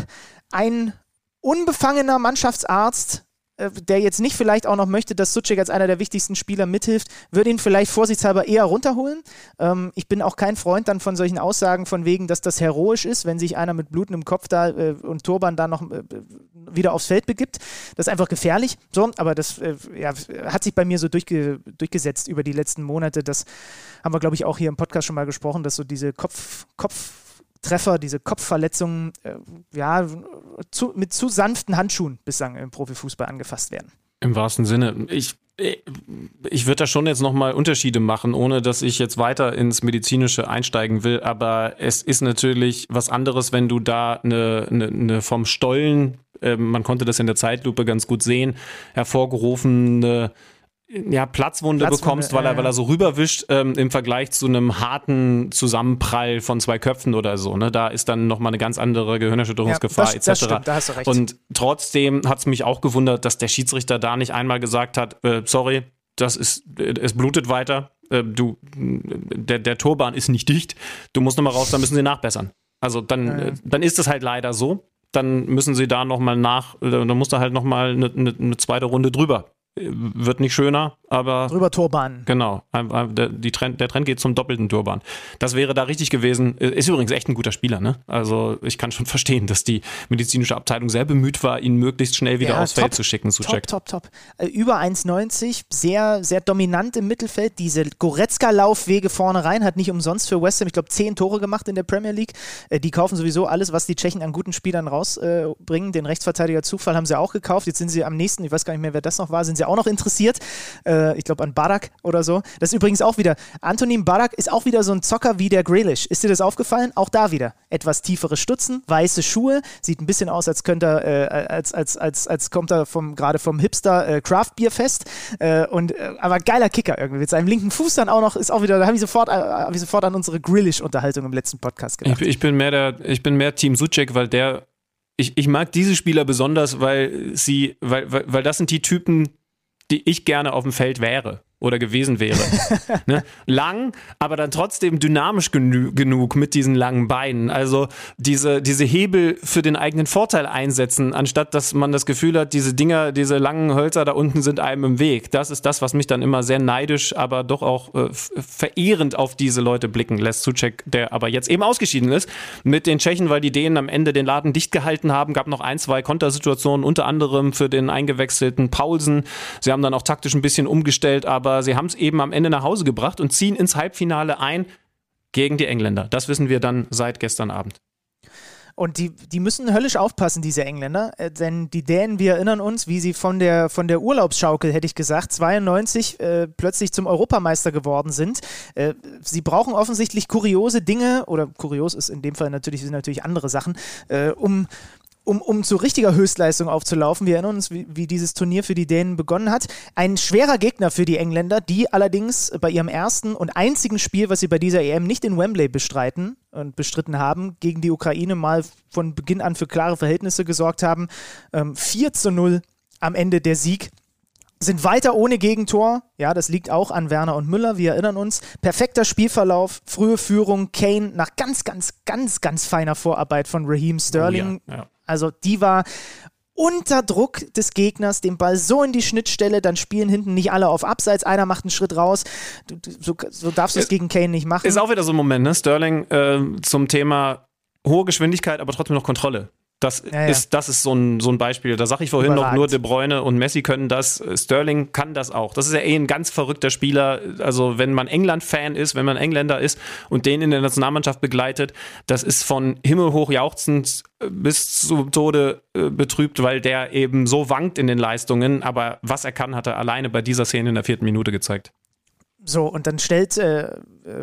ein unbefangener Mannschaftsarzt der jetzt nicht vielleicht auch noch möchte, dass Suchek als einer der wichtigsten Spieler mithilft, würde ihn vielleicht vorsichtshalber eher runterholen. Ähm, ich bin auch kein Freund dann von solchen Aussagen von wegen, dass das heroisch ist, wenn sich einer mit blutendem Kopf da äh, und Turban da noch äh, wieder aufs Feld begibt. Das ist einfach gefährlich. So, aber das äh, ja, hat sich bei mir so durchge durchgesetzt über die letzten Monate. Das haben wir, glaube ich, auch hier im Podcast schon mal gesprochen, dass so diese Kopf, Kopf Treffer, diese Kopfverletzungen, äh, ja, zu, mit zu sanften Handschuhen bislang im Profifußball angefasst werden. Im wahrsten Sinne. Ich, ich würde da schon jetzt nochmal Unterschiede machen, ohne dass ich jetzt weiter ins Medizinische einsteigen will. Aber es ist natürlich was anderes, wenn du da eine, eine, eine vom Stollen, äh, man konnte das in der Zeitlupe ganz gut sehen, hervorgerufene ja, Platzwunde, Platzwunde bekommst, weil er, weil er so rüberwischt ähm, im Vergleich zu einem harten Zusammenprall von zwei Köpfen oder so. Ne? Da ist dann nochmal eine ganz andere Gehirnerschütterungsgefahr ja, das, etc. Das da hast du recht. Und trotzdem hat es mich auch gewundert, dass der Schiedsrichter da nicht einmal gesagt hat, äh, sorry, das ist, äh, es blutet weiter, äh, du, der, der Turban ist nicht dicht, du musst nochmal raus, dann müssen sie nachbessern. Also dann, ja. Äh, dann ist es halt leider so. Dann müssen sie da nochmal nach, äh, dann muss da halt nochmal eine, eine, eine zweite Runde drüber wird nicht schöner, aber. Drüber Turban. Genau. Der, die Trend, der Trend geht zum doppelten Turban. Das wäre da richtig gewesen. Ist übrigens echt ein guter Spieler, ne? Also ich kann schon verstehen, dass die medizinische Abteilung sehr bemüht war, ihn möglichst schnell wieder ja, aufs top, Feld zu schicken, zu top, Top, top, top. Äh, über 1,90, sehr, sehr dominant im Mittelfeld. Diese Goretzka-Laufwege vorne rein, hat nicht umsonst für West Ham, ich glaube, zehn Tore gemacht in der Premier League. Äh, die kaufen sowieso alles, was die Tschechen an guten Spielern rausbringen. Äh, Den Rechtsverteidiger Zufall haben sie auch gekauft. Jetzt sind sie am nächsten, ich weiß gar nicht mehr, wer das noch war, sind sie auch noch interessiert. Äh, ich glaube an Barak oder so. Das ist übrigens auch wieder, Antonin Barak ist auch wieder so ein Zocker wie der Grealish. Ist dir das aufgefallen? Auch da wieder. Etwas tiefere Stutzen, weiße Schuhe, sieht ein bisschen aus, als könnte er, äh, als, als, als, als kommt er vom, gerade vom Hipster äh, Craft Beer Fest. Äh, und, äh, aber geiler Kicker irgendwie. Mit seinem linken Fuß dann auch noch, ist auch wieder, da habe ich, sofort, äh, hab ich sofort an unsere Grealish-Unterhaltung im letzten Podcast gedacht. Ich, ich, bin mehr der, ich bin mehr Team Suchek, weil der ich, ich mag diese Spieler besonders, weil sie, weil, weil, weil das sind die Typen, die ich gerne auf dem Feld wäre oder gewesen wäre. ne? Lang, aber dann trotzdem dynamisch genü genug mit diesen langen Beinen. Also diese, diese Hebel für den eigenen Vorteil einsetzen, anstatt dass man das Gefühl hat, diese Dinger, diese langen Hölzer da unten sind einem im Weg. Das ist das, was mich dann immer sehr neidisch, aber doch auch äh, verehrend auf diese Leute blicken lässt. Suchek, der aber jetzt eben ausgeschieden ist mit den Tschechen, weil die Dänen am Ende den Laden dicht gehalten haben. Gab noch ein, zwei Kontersituationen, unter anderem für den eingewechselten Paulsen. Sie haben dann auch taktisch ein bisschen umgestellt, aber aber sie haben es eben am Ende nach Hause gebracht und ziehen ins Halbfinale ein gegen die Engländer. Das wissen wir dann seit gestern Abend. Und die, die müssen höllisch aufpassen, diese Engländer, äh, denn die Dänen, wir erinnern uns, wie sie von der, von der Urlaubsschaukel, hätte ich gesagt, 92 äh, plötzlich zum Europameister geworden sind. Äh, sie brauchen offensichtlich kuriose Dinge, oder kurios ist in dem Fall natürlich, sind natürlich andere Sachen, äh, um um, um zu richtiger Höchstleistung aufzulaufen. Wir erinnern uns, wie, wie, dieses Turnier für die Dänen begonnen hat. Ein schwerer Gegner für die Engländer, die allerdings bei ihrem ersten und einzigen Spiel, was sie bei dieser EM nicht in Wembley bestreiten und bestritten haben, gegen die Ukraine mal von Beginn an für klare Verhältnisse gesorgt haben. Ähm, 4 zu 0 am Ende der Sieg sind weiter ohne Gegentor. Ja, das liegt auch an Werner und Müller. Wir erinnern uns. Perfekter Spielverlauf, frühe Führung, Kane nach ganz, ganz, ganz, ganz feiner Vorarbeit von Raheem Sterling. Oh ja, ja. Also die war unter Druck des Gegners, den Ball so in die Schnittstelle, dann spielen hinten nicht alle auf Abseits, einer macht einen Schritt raus. Du, du, so, so, darfst du es gegen Kane nicht machen. Ist auch wieder so ein Moment, ne? Sterling äh, zum Thema hohe Geschwindigkeit, aber trotzdem noch Kontrolle. Das, ja, ja. Ist, das ist so ein, so ein Beispiel. Da sage ich vorhin Überragend. noch, nur De Bruyne und Messi können das. Sterling kann das auch. Das ist ja eh ein ganz verrückter Spieler. Also, wenn man England-Fan ist, wenn man Engländer ist und den in der Nationalmannschaft begleitet, das ist von himmelhoch jauchzend bis zum Tode äh, betrübt, weil der eben so wankt in den Leistungen. Aber was er kann, hat er alleine bei dieser Szene in der vierten Minute gezeigt. So, und dann stellt äh, äh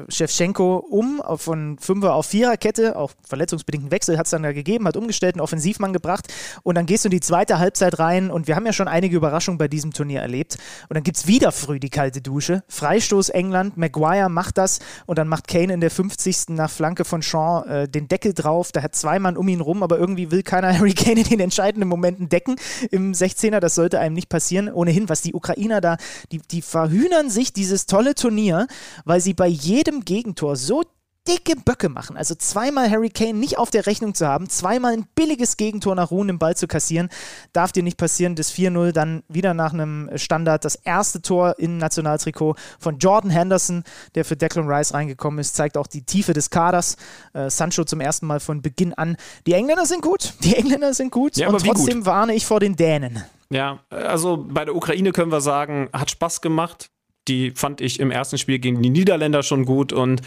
Shevchenko um von Fünfer auf Viererkette, auch verletzungsbedingten Wechsel hat es dann da gegeben, hat umgestellt, einen Offensivmann gebracht und dann gehst du in die zweite Halbzeit rein und wir haben ja schon einige Überraschungen bei diesem Turnier erlebt und dann gibt es wieder früh die kalte Dusche. Freistoß England, Maguire macht das und dann macht Kane in der 50. nach Flanke von Sean äh, den Deckel drauf, da hat zwei Mann um ihn rum, aber irgendwie will keiner Harry Kane in den entscheidenden Momenten decken im 16er, das sollte einem nicht passieren. Ohnehin, was die Ukrainer da, die, die verhühnern sich dieses tolle Turnier, weil sie bei jedem Gegentor so dicke Böcke machen. Also zweimal Harry Kane nicht auf der Rechnung zu haben, zweimal ein billiges Gegentor nach Ruhen im Ball zu kassieren, darf dir nicht passieren. Das 4-0 dann wieder nach einem Standard. Das erste Tor im Nationaltrikot von Jordan Henderson, der für Declan Rice reingekommen ist, zeigt auch die Tiefe des Kaders. Äh, Sancho zum ersten Mal von Beginn an. Die Engländer sind gut, die Engländer sind gut ja, und trotzdem gut? warne ich vor den Dänen. Ja, also bei der Ukraine können wir sagen, hat Spaß gemacht die fand ich im ersten Spiel gegen die Niederländer schon gut und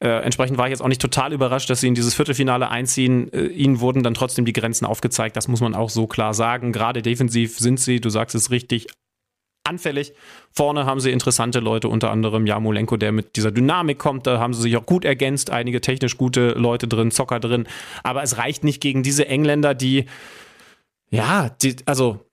äh, entsprechend war ich jetzt auch nicht total überrascht, dass sie in dieses Viertelfinale einziehen. Äh, ihnen wurden dann trotzdem die Grenzen aufgezeigt, das muss man auch so klar sagen. Gerade defensiv sind sie, du sagst es richtig, anfällig. Vorne haben sie interessante Leute, unter anderem Jamolenko, der mit dieser Dynamik kommt. Da haben sie sich auch gut ergänzt, einige technisch gute Leute drin, Zocker drin. Aber es reicht nicht gegen diese Engländer, die, ja, die, also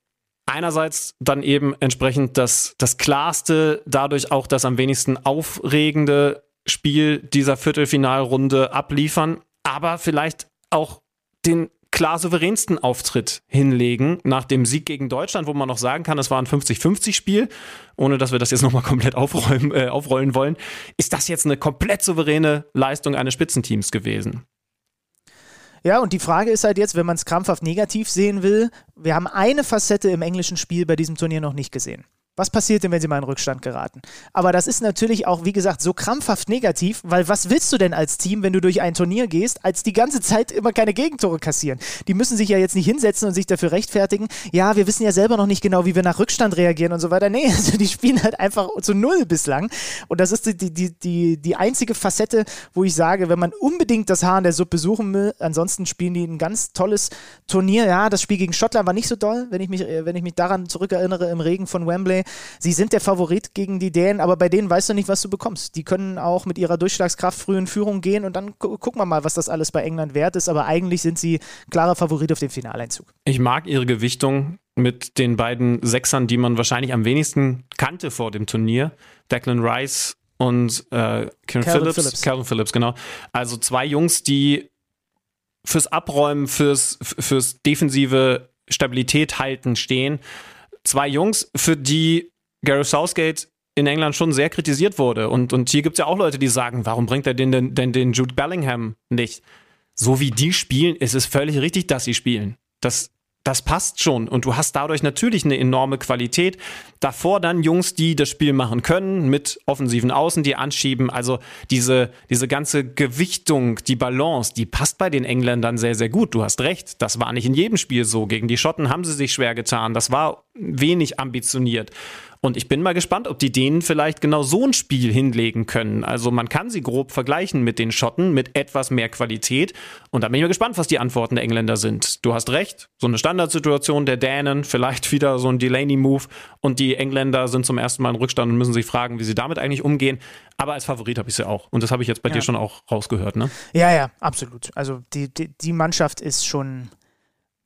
einerseits dann eben entsprechend das, das klarste, dadurch auch das am wenigsten aufregende Spiel dieser Viertelfinalrunde abliefern, aber vielleicht auch den klar souveränsten Auftritt hinlegen nach dem Sieg gegen Deutschland, wo man noch sagen kann, es war ein 50-50-Spiel, ohne dass wir das jetzt nochmal komplett aufrollen, äh, aufrollen wollen. Ist das jetzt eine komplett souveräne Leistung eines Spitzenteams gewesen? Ja, und die Frage ist halt jetzt, wenn man es krampfhaft negativ sehen will, wir haben eine Facette im englischen Spiel bei diesem Turnier noch nicht gesehen. Was passiert denn, wenn sie mal in Rückstand geraten? Aber das ist natürlich auch, wie gesagt, so krampfhaft negativ, weil was willst du denn als Team, wenn du durch ein Turnier gehst, als die ganze Zeit immer keine Gegentore kassieren? Die müssen sich ja jetzt nicht hinsetzen und sich dafür rechtfertigen. Ja, wir wissen ja selber noch nicht genau, wie wir nach Rückstand reagieren und so weiter. Nee, also die spielen halt einfach zu null bislang. Und das ist die, die, die, die einzige Facette, wo ich sage, wenn man unbedingt das Haar in der Suppe suchen will, ansonsten spielen die ein ganz tolles Turnier. Ja, das Spiel gegen Schottland war nicht so doll, wenn ich mich, wenn ich mich daran zurückerinnere, im Regen von Wembley sie sind der Favorit gegen die Dänen, aber bei denen weißt du nicht, was du bekommst. Die können auch mit ihrer Durchschlagskraft früh in Führung gehen und dann gu gucken wir mal, was das alles bei England wert ist. Aber eigentlich sind sie klarer Favorit auf den Finaleinzug. Ich mag ihre Gewichtung mit den beiden Sechsern, die man wahrscheinlich am wenigsten kannte vor dem Turnier. Declan Rice und äh, Calvin Phillips. Phillips. Calvin Phillips, genau. Also zwei Jungs, die fürs Abräumen, fürs, fürs defensive Stabilität halten stehen. Zwei Jungs, für die Gareth Southgate in England schon sehr kritisiert wurde. Und, und hier gibt es ja auch Leute, die sagen, warum bringt er den denn, denn den Jude Bellingham nicht? So wie die spielen, ist es völlig richtig, dass sie spielen. Das das passt schon und du hast dadurch natürlich eine enorme Qualität. Davor dann Jungs, die das Spiel machen können, mit offensiven Außen, die anschieben. Also diese, diese ganze Gewichtung, die Balance, die passt bei den Engländern sehr, sehr gut. Du hast recht, das war nicht in jedem Spiel so. Gegen die Schotten haben sie sich schwer getan. Das war wenig ambitioniert. Und ich bin mal gespannt, ob die Dänen vielleicht genau so ein Spiel hinlegen können. Also man kann sie grob vergleichen mit den Schotten, mit etwas mehr Qualität. Und da bin ich mal gespannt, was die Antworten der Engländer sind. Du hast recht, so eine Standardsituation der Dänen, vielleicht wieder so ein Delaney-Move. Und die Engländer sind zum ersten Mal in Rückstand und müssen sich fragen, wie sie damit eigentlich umgehen. Aber als Favorit habe ich sie auch. Und das habe ich jetzt bei ja. dir schon auch rausgehört, ne? Ja, ja, absolut. Also die, die, die Mannschaft ist schon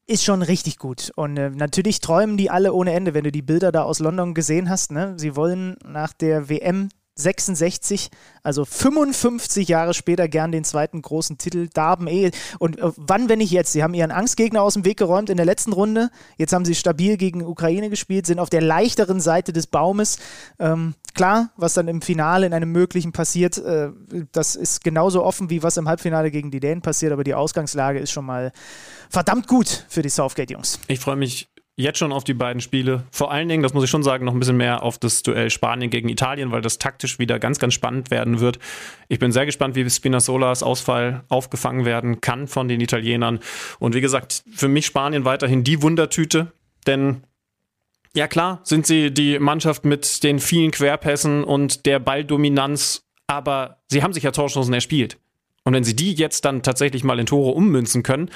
ist schon richtig gut. Und äh, natürlich träumen die alle ohne Ende, wenn du die Bilder da aus London gesehen hast. Ne? Sie wollen nach der WM 66, also 55 Jahre später gern den zweiten großen Titel darben eh. Und äh, wann, wenn nicht jetzt? Sie haben ihren Angstgegner aus dem Weg geräumt in der letzten Runde. Jetzt haben sie stabil gegen Ukraine gespielt, sind auf der leichteren Seite des Baumes. Ähm, klar, was dann im Finale in einem möglichen passiert, äh, das ist genauso offen wie was im Halbfinale gegen die Dänen passiert, aber die Ausgangslage ist schon mal verdammt gut für die Southgate-Jungs. Ich freue mich jetzt schon auf die beiden Spiele. Vor allen Dingen, das muss ich schon sagen, noch ein bisschen mehr auf das Duell Spanien gegen Italien, weil das taktisch wieder ganz, ganz spannend werden wird. Ich bin sehr gespannt, wie Spinazzolas Ausfall aufgefangen werden kann von den Italienern. Und wie gesagt, für mich Spanien weiterhin die Wundertüte, denn ja klar, sind sie die Mannschaft mit den vielen Querpässen und der Balldominanz, aber sie haben sich ja Torchancen erspielt. Und wenn sie die jetzt dann tatsächlich mal in Tore ummünzen können,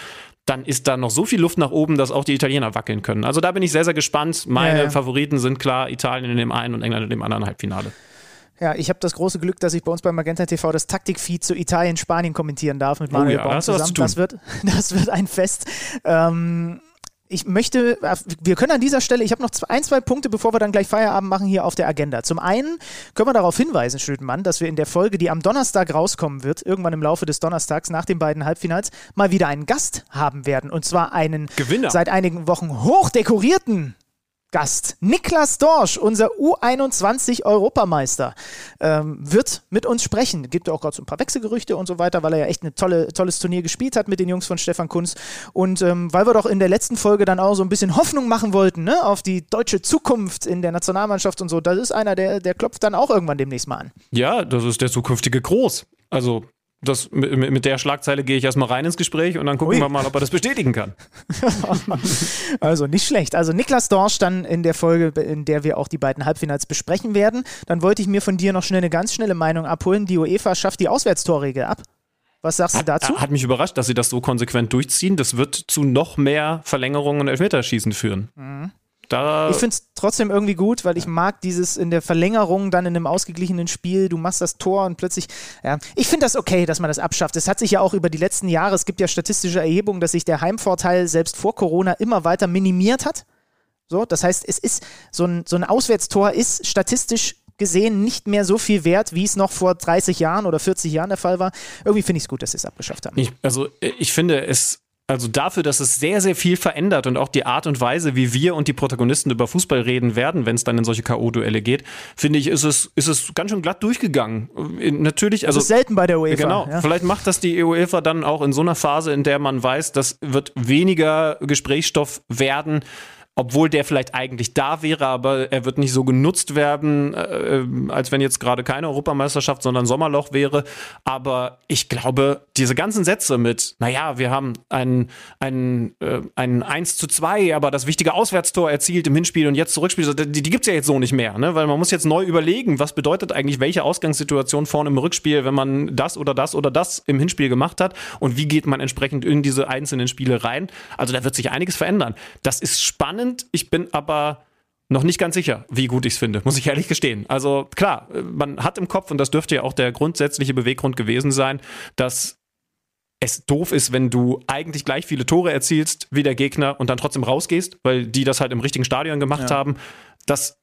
dann ist da noch so viel Luft nach oben, dass auch die Italiener wackeln können. Also da bin ich sehr, sehr gespannt. Meine ja, ja. Favoriten sind klar Italien in dem einen und England in dem anderen Halbfinale. Ja, ich habe das große Glück, dass ich bei uns bei Magenta TV das Taktikfeed zu Italien, Spanien kommentieren darf mit Manuel oh ja, Baum zusammen. Das wird, das wird ein Fest. Ähm, ich möchte, äh, wir können an dieser Stelle, ich habe noch ein, zwei Punkte, bevor wir dann gleich Feierabend machen, hier auf der Agenda. Zum einen können wir darauf hinweisen, Schötenmann, dass wir in der Folge, die am Donnerstag rauskommen wird, irgendwann im Laufe des Donnerstags nach den beiden Halbfinals, mal wieder einen Gast haben werden. Und zwar einen Gewinner. seit einigen Wochen hochdekorierten Gast. Niklas Dorsch, unser U21-Europameister, ähm, wird mit uns sprechen. Gibt auch gerade so ein paar Wechselgerüchte und so weiter, weil er ja echt ein tolle, tolles Turnier gespielt hat mit den Jungs von Stefan Kunz. Und ähm, weil wir doch in der letzten Folge dann auch so ein bisschen Hoffnung machen wollten ne, auf die deutsche Zukunft in der Nationalmannschaft und so, das ist einer, der, der klopft dann auch irgendwann demnächst mal an. Ja, das ist der zukünftige Groß. Also das, mit, mit, der Schlagzeile gehe ich erstmal rein ins Gespräch und dann gucken Ui. wir mal, ob er das bestätigen kann. also nicht schlecht. Also Niklas Dorsch dann in der Folge, in der wir auch die beiden Halbfinals besprechen werden. Dann wollte ich mir von dir noch schnell eine ganz schnelle Meinung abholen. Die UEFA schafft die Auswärtstorregel ab. Was sagst du dazu? Hat, hat mich überrascht, dass sie das so konsequent durchziehen. Das wird zu noch mehr Verlängerungen und Elfmeterschießen führen. Mhm. Da ich finde es trotzdem irgendwie gut, weil ich mag dieses in der Verlängerung dann in einem ausgeglichenen Spiel, du machst das Tor und plötzlich, ja, ich finde das okay, dass man das abschafft. Es hat sich ja auch über die letzten Jahre, es gibt ja statistische Erhebungen, dass sich der Heimvorteil selbst vor Corona immer weiter minimiert hat. So, das heißt, es ist so ein, so ein Auswärtstor ist statistisch gesehen nicht mehr so viel wert, wie es noch vor 30 Jahren oder 40 Jahren der Fall war. Irgendwie finde ich es gut, dass sie es abgeschafft haben. Ich, also ich finde es also dafür, dass es sehr, sehr viel verändert und auch die Art und Weise, wie wir und die Protagonisten über Fußball reden werden, wenn es dann in solche K.O.-Duelle geht, finde ich, ist es, ist es ganz schön glatt durchgegangen. Natürlich, also. Das ist selten bei der UEFA. Genau. Ja. Vielleicht macht das die UEFA dann auch in so einer Phase, in der man weiß, das wird weniger Gesprächsstoff werden obwohl der vielleicht eigentlich da wäre, aber er wird nicht so genutzt werden, äh, als wenn jetzt gerade keine Europameisterschaft, sondern Sommerloch wäre. Aber ich glaube, diese ganzen Sätze mit, naja, wir haben ein, ein, äh, ein 1 zu 2, aber das wichtige Auswärtstor erzielt im Hinspiel und jetzt Zurückspiel, die, die gibt es ja jetzt so nicht mehr, ne? weil man muss jetzt neu überlegen, was bedeutet eigentlich welche Ausgangssituation vorne im Rückspiel, wenn man das oder das oder das im Hinspiel gemacht hat und wie geht man entsprechend in diese einzelnen Spiele rein. Also da wird sich einiges verändern. Das ist spannend spannend. Ich bin aber noch nicht ganz sicher, wie gut ich es finde, muss ich ehrlich gestehen. Also klar, man hat im Kopf, und das dürfte ja auch der grundsätzliche Beweggrund gewesen sein, dass es doof ist, wenn du eigentlich gleich viele Tore erzielst wie der Gegner und dann trotzdem rausgehst, weil die das halt im richtigen Stadion gemacht ja. haben. Das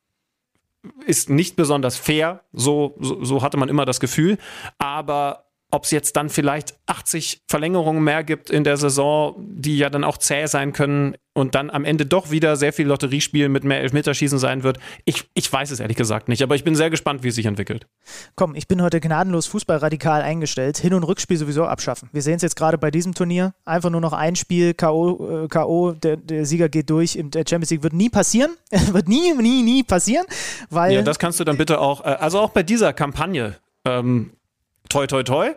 ist nicht besonders fair, so, so, so hatte man immer das Gefühl. Aber ob es jetzt dann vielleicht 80 Verlängerungen mehr gibt in der Saison, die ja dann auch zäh sein können und dann am Ende doch wieder sehr viel Lotteriespiel mit mehr Elfmeterschießen sein wird. Ich, ich weiß es ehrlich gesagt nicht, aber ich bin sehr gespannt, wie es sich entwickelt. Komm, ich bin heute gnadenlos fußballradikal eingestellt. Hin- und Rückspiel sowieso abschaffen. Wir sehen es jetzt gerade bei diesem Turnier. Einfach nur noch ein Spiel, K.O., äh, K.O., der, der Sieger geht durch. Der Champions League wird nie passieren. wird nie, nie, nie passieren. Weil ja, das kannst du dann bitte auch, äh, also auch bei dieser Kampagne, ähm, toi, toi, toi.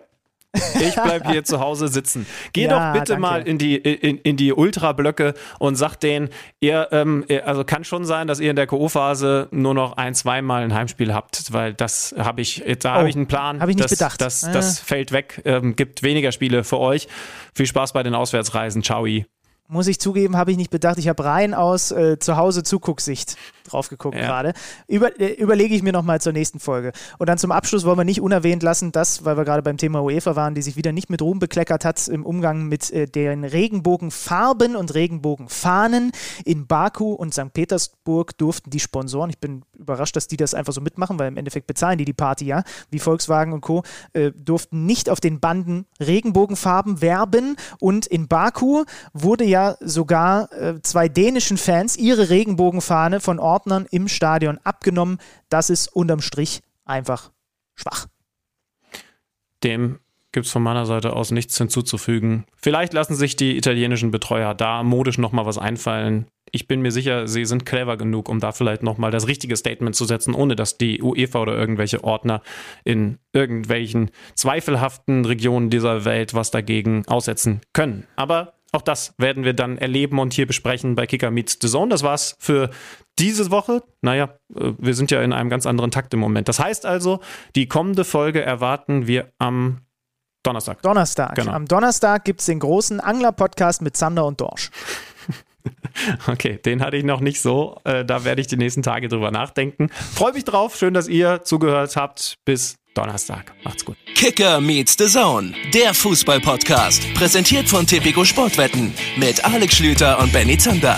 Ich bleibe hier zu Hause sitzen. Geh ja, doch bitte danke. mal in die, in, in die Ultrablöcke und sag denen, ihr, ähm, also kann schon sein, dass ihr in der Ko-Phase nur noch ein, zweimal ein Heimspiel habt, weil das habe ich, da oh, habe ich einen Plan. Habe ich nicht das, bedacht. Das, das, das fällt weg, ähm, gibt weniger Spiele für euch. Viel Spaß bei den Auswärtsreisen. Ciao muss ich zugeben, habe ich nicht bedacht. Ich habe rein aus äh, zu Hause Zugucksicht drauf geguckt ja. gerade. Über, äh, überlege ich mir nochmal zur nächsten Folge. Und dann zum Abschluss wollen wir nicht unerwähnt lassen, dass, weil wir gerade beim Thema UEFA waren, die sich wieder nicht mit Ruhm bekleckert hat im Umgang mit äh, den Regenbogenfarben und Regenbogenfahnen. In Baku und St. Petersburg durften die Sponsoren, ich bin überrascht, dass die das einfach so mitmachen, weil im Endeffekt bezahlen die die Party ja, wie Volkswagen und Co., äh, durften nicht auf den Banden Regenbogenfarben werben. Und in Baku wurde ja sogar äh, zwei dänischen Fans ihre Regenbogenfahne von Ordnern im Stadion abgenommen. Das ist unterm Strich einfach schwach. Dem gibt es von meiner Seite aus nichts hinzuzufügen. Vielleicht lassen sich die italienischen Betreuer da modisch nochmal was einfallen. Ich bin mir sicher, sie sind clever genug, um da vielleicht nochmal das richtige Statement zu setzen, ohne dass die UEFA oder irgendwelche Ordner in irgendwelchen zweifelhaften Regionen dieser Welt was dagegen aussetzen können. Aber auch das werden wir dann erleben und hier besprechen bei Kicker Meets the Zone. Das war's für diese Woche. Naja, äh, wir sind ja in einem ganz anderen Takt im Moment. Das heißt also, die kommende Folge erwarten wir am Donnerstag. Donnerstag. Genau. Am Donnerstag gibt es den großen Angler-Podcast mit Sander und Dorsch. Okay, den hatte ich noch nicht so. Äh, da werde ich die nächsten Tage drüber nachdenken. Freue mich drauf. Schön, dass ihr zugehört habt. Bis Donnerstag. Macht's gut. Kicker meets the Zone, der Fußball-Podcast. Präsentiert von Tipico Sportwetten mit Alex Schlüter und Benny Zander.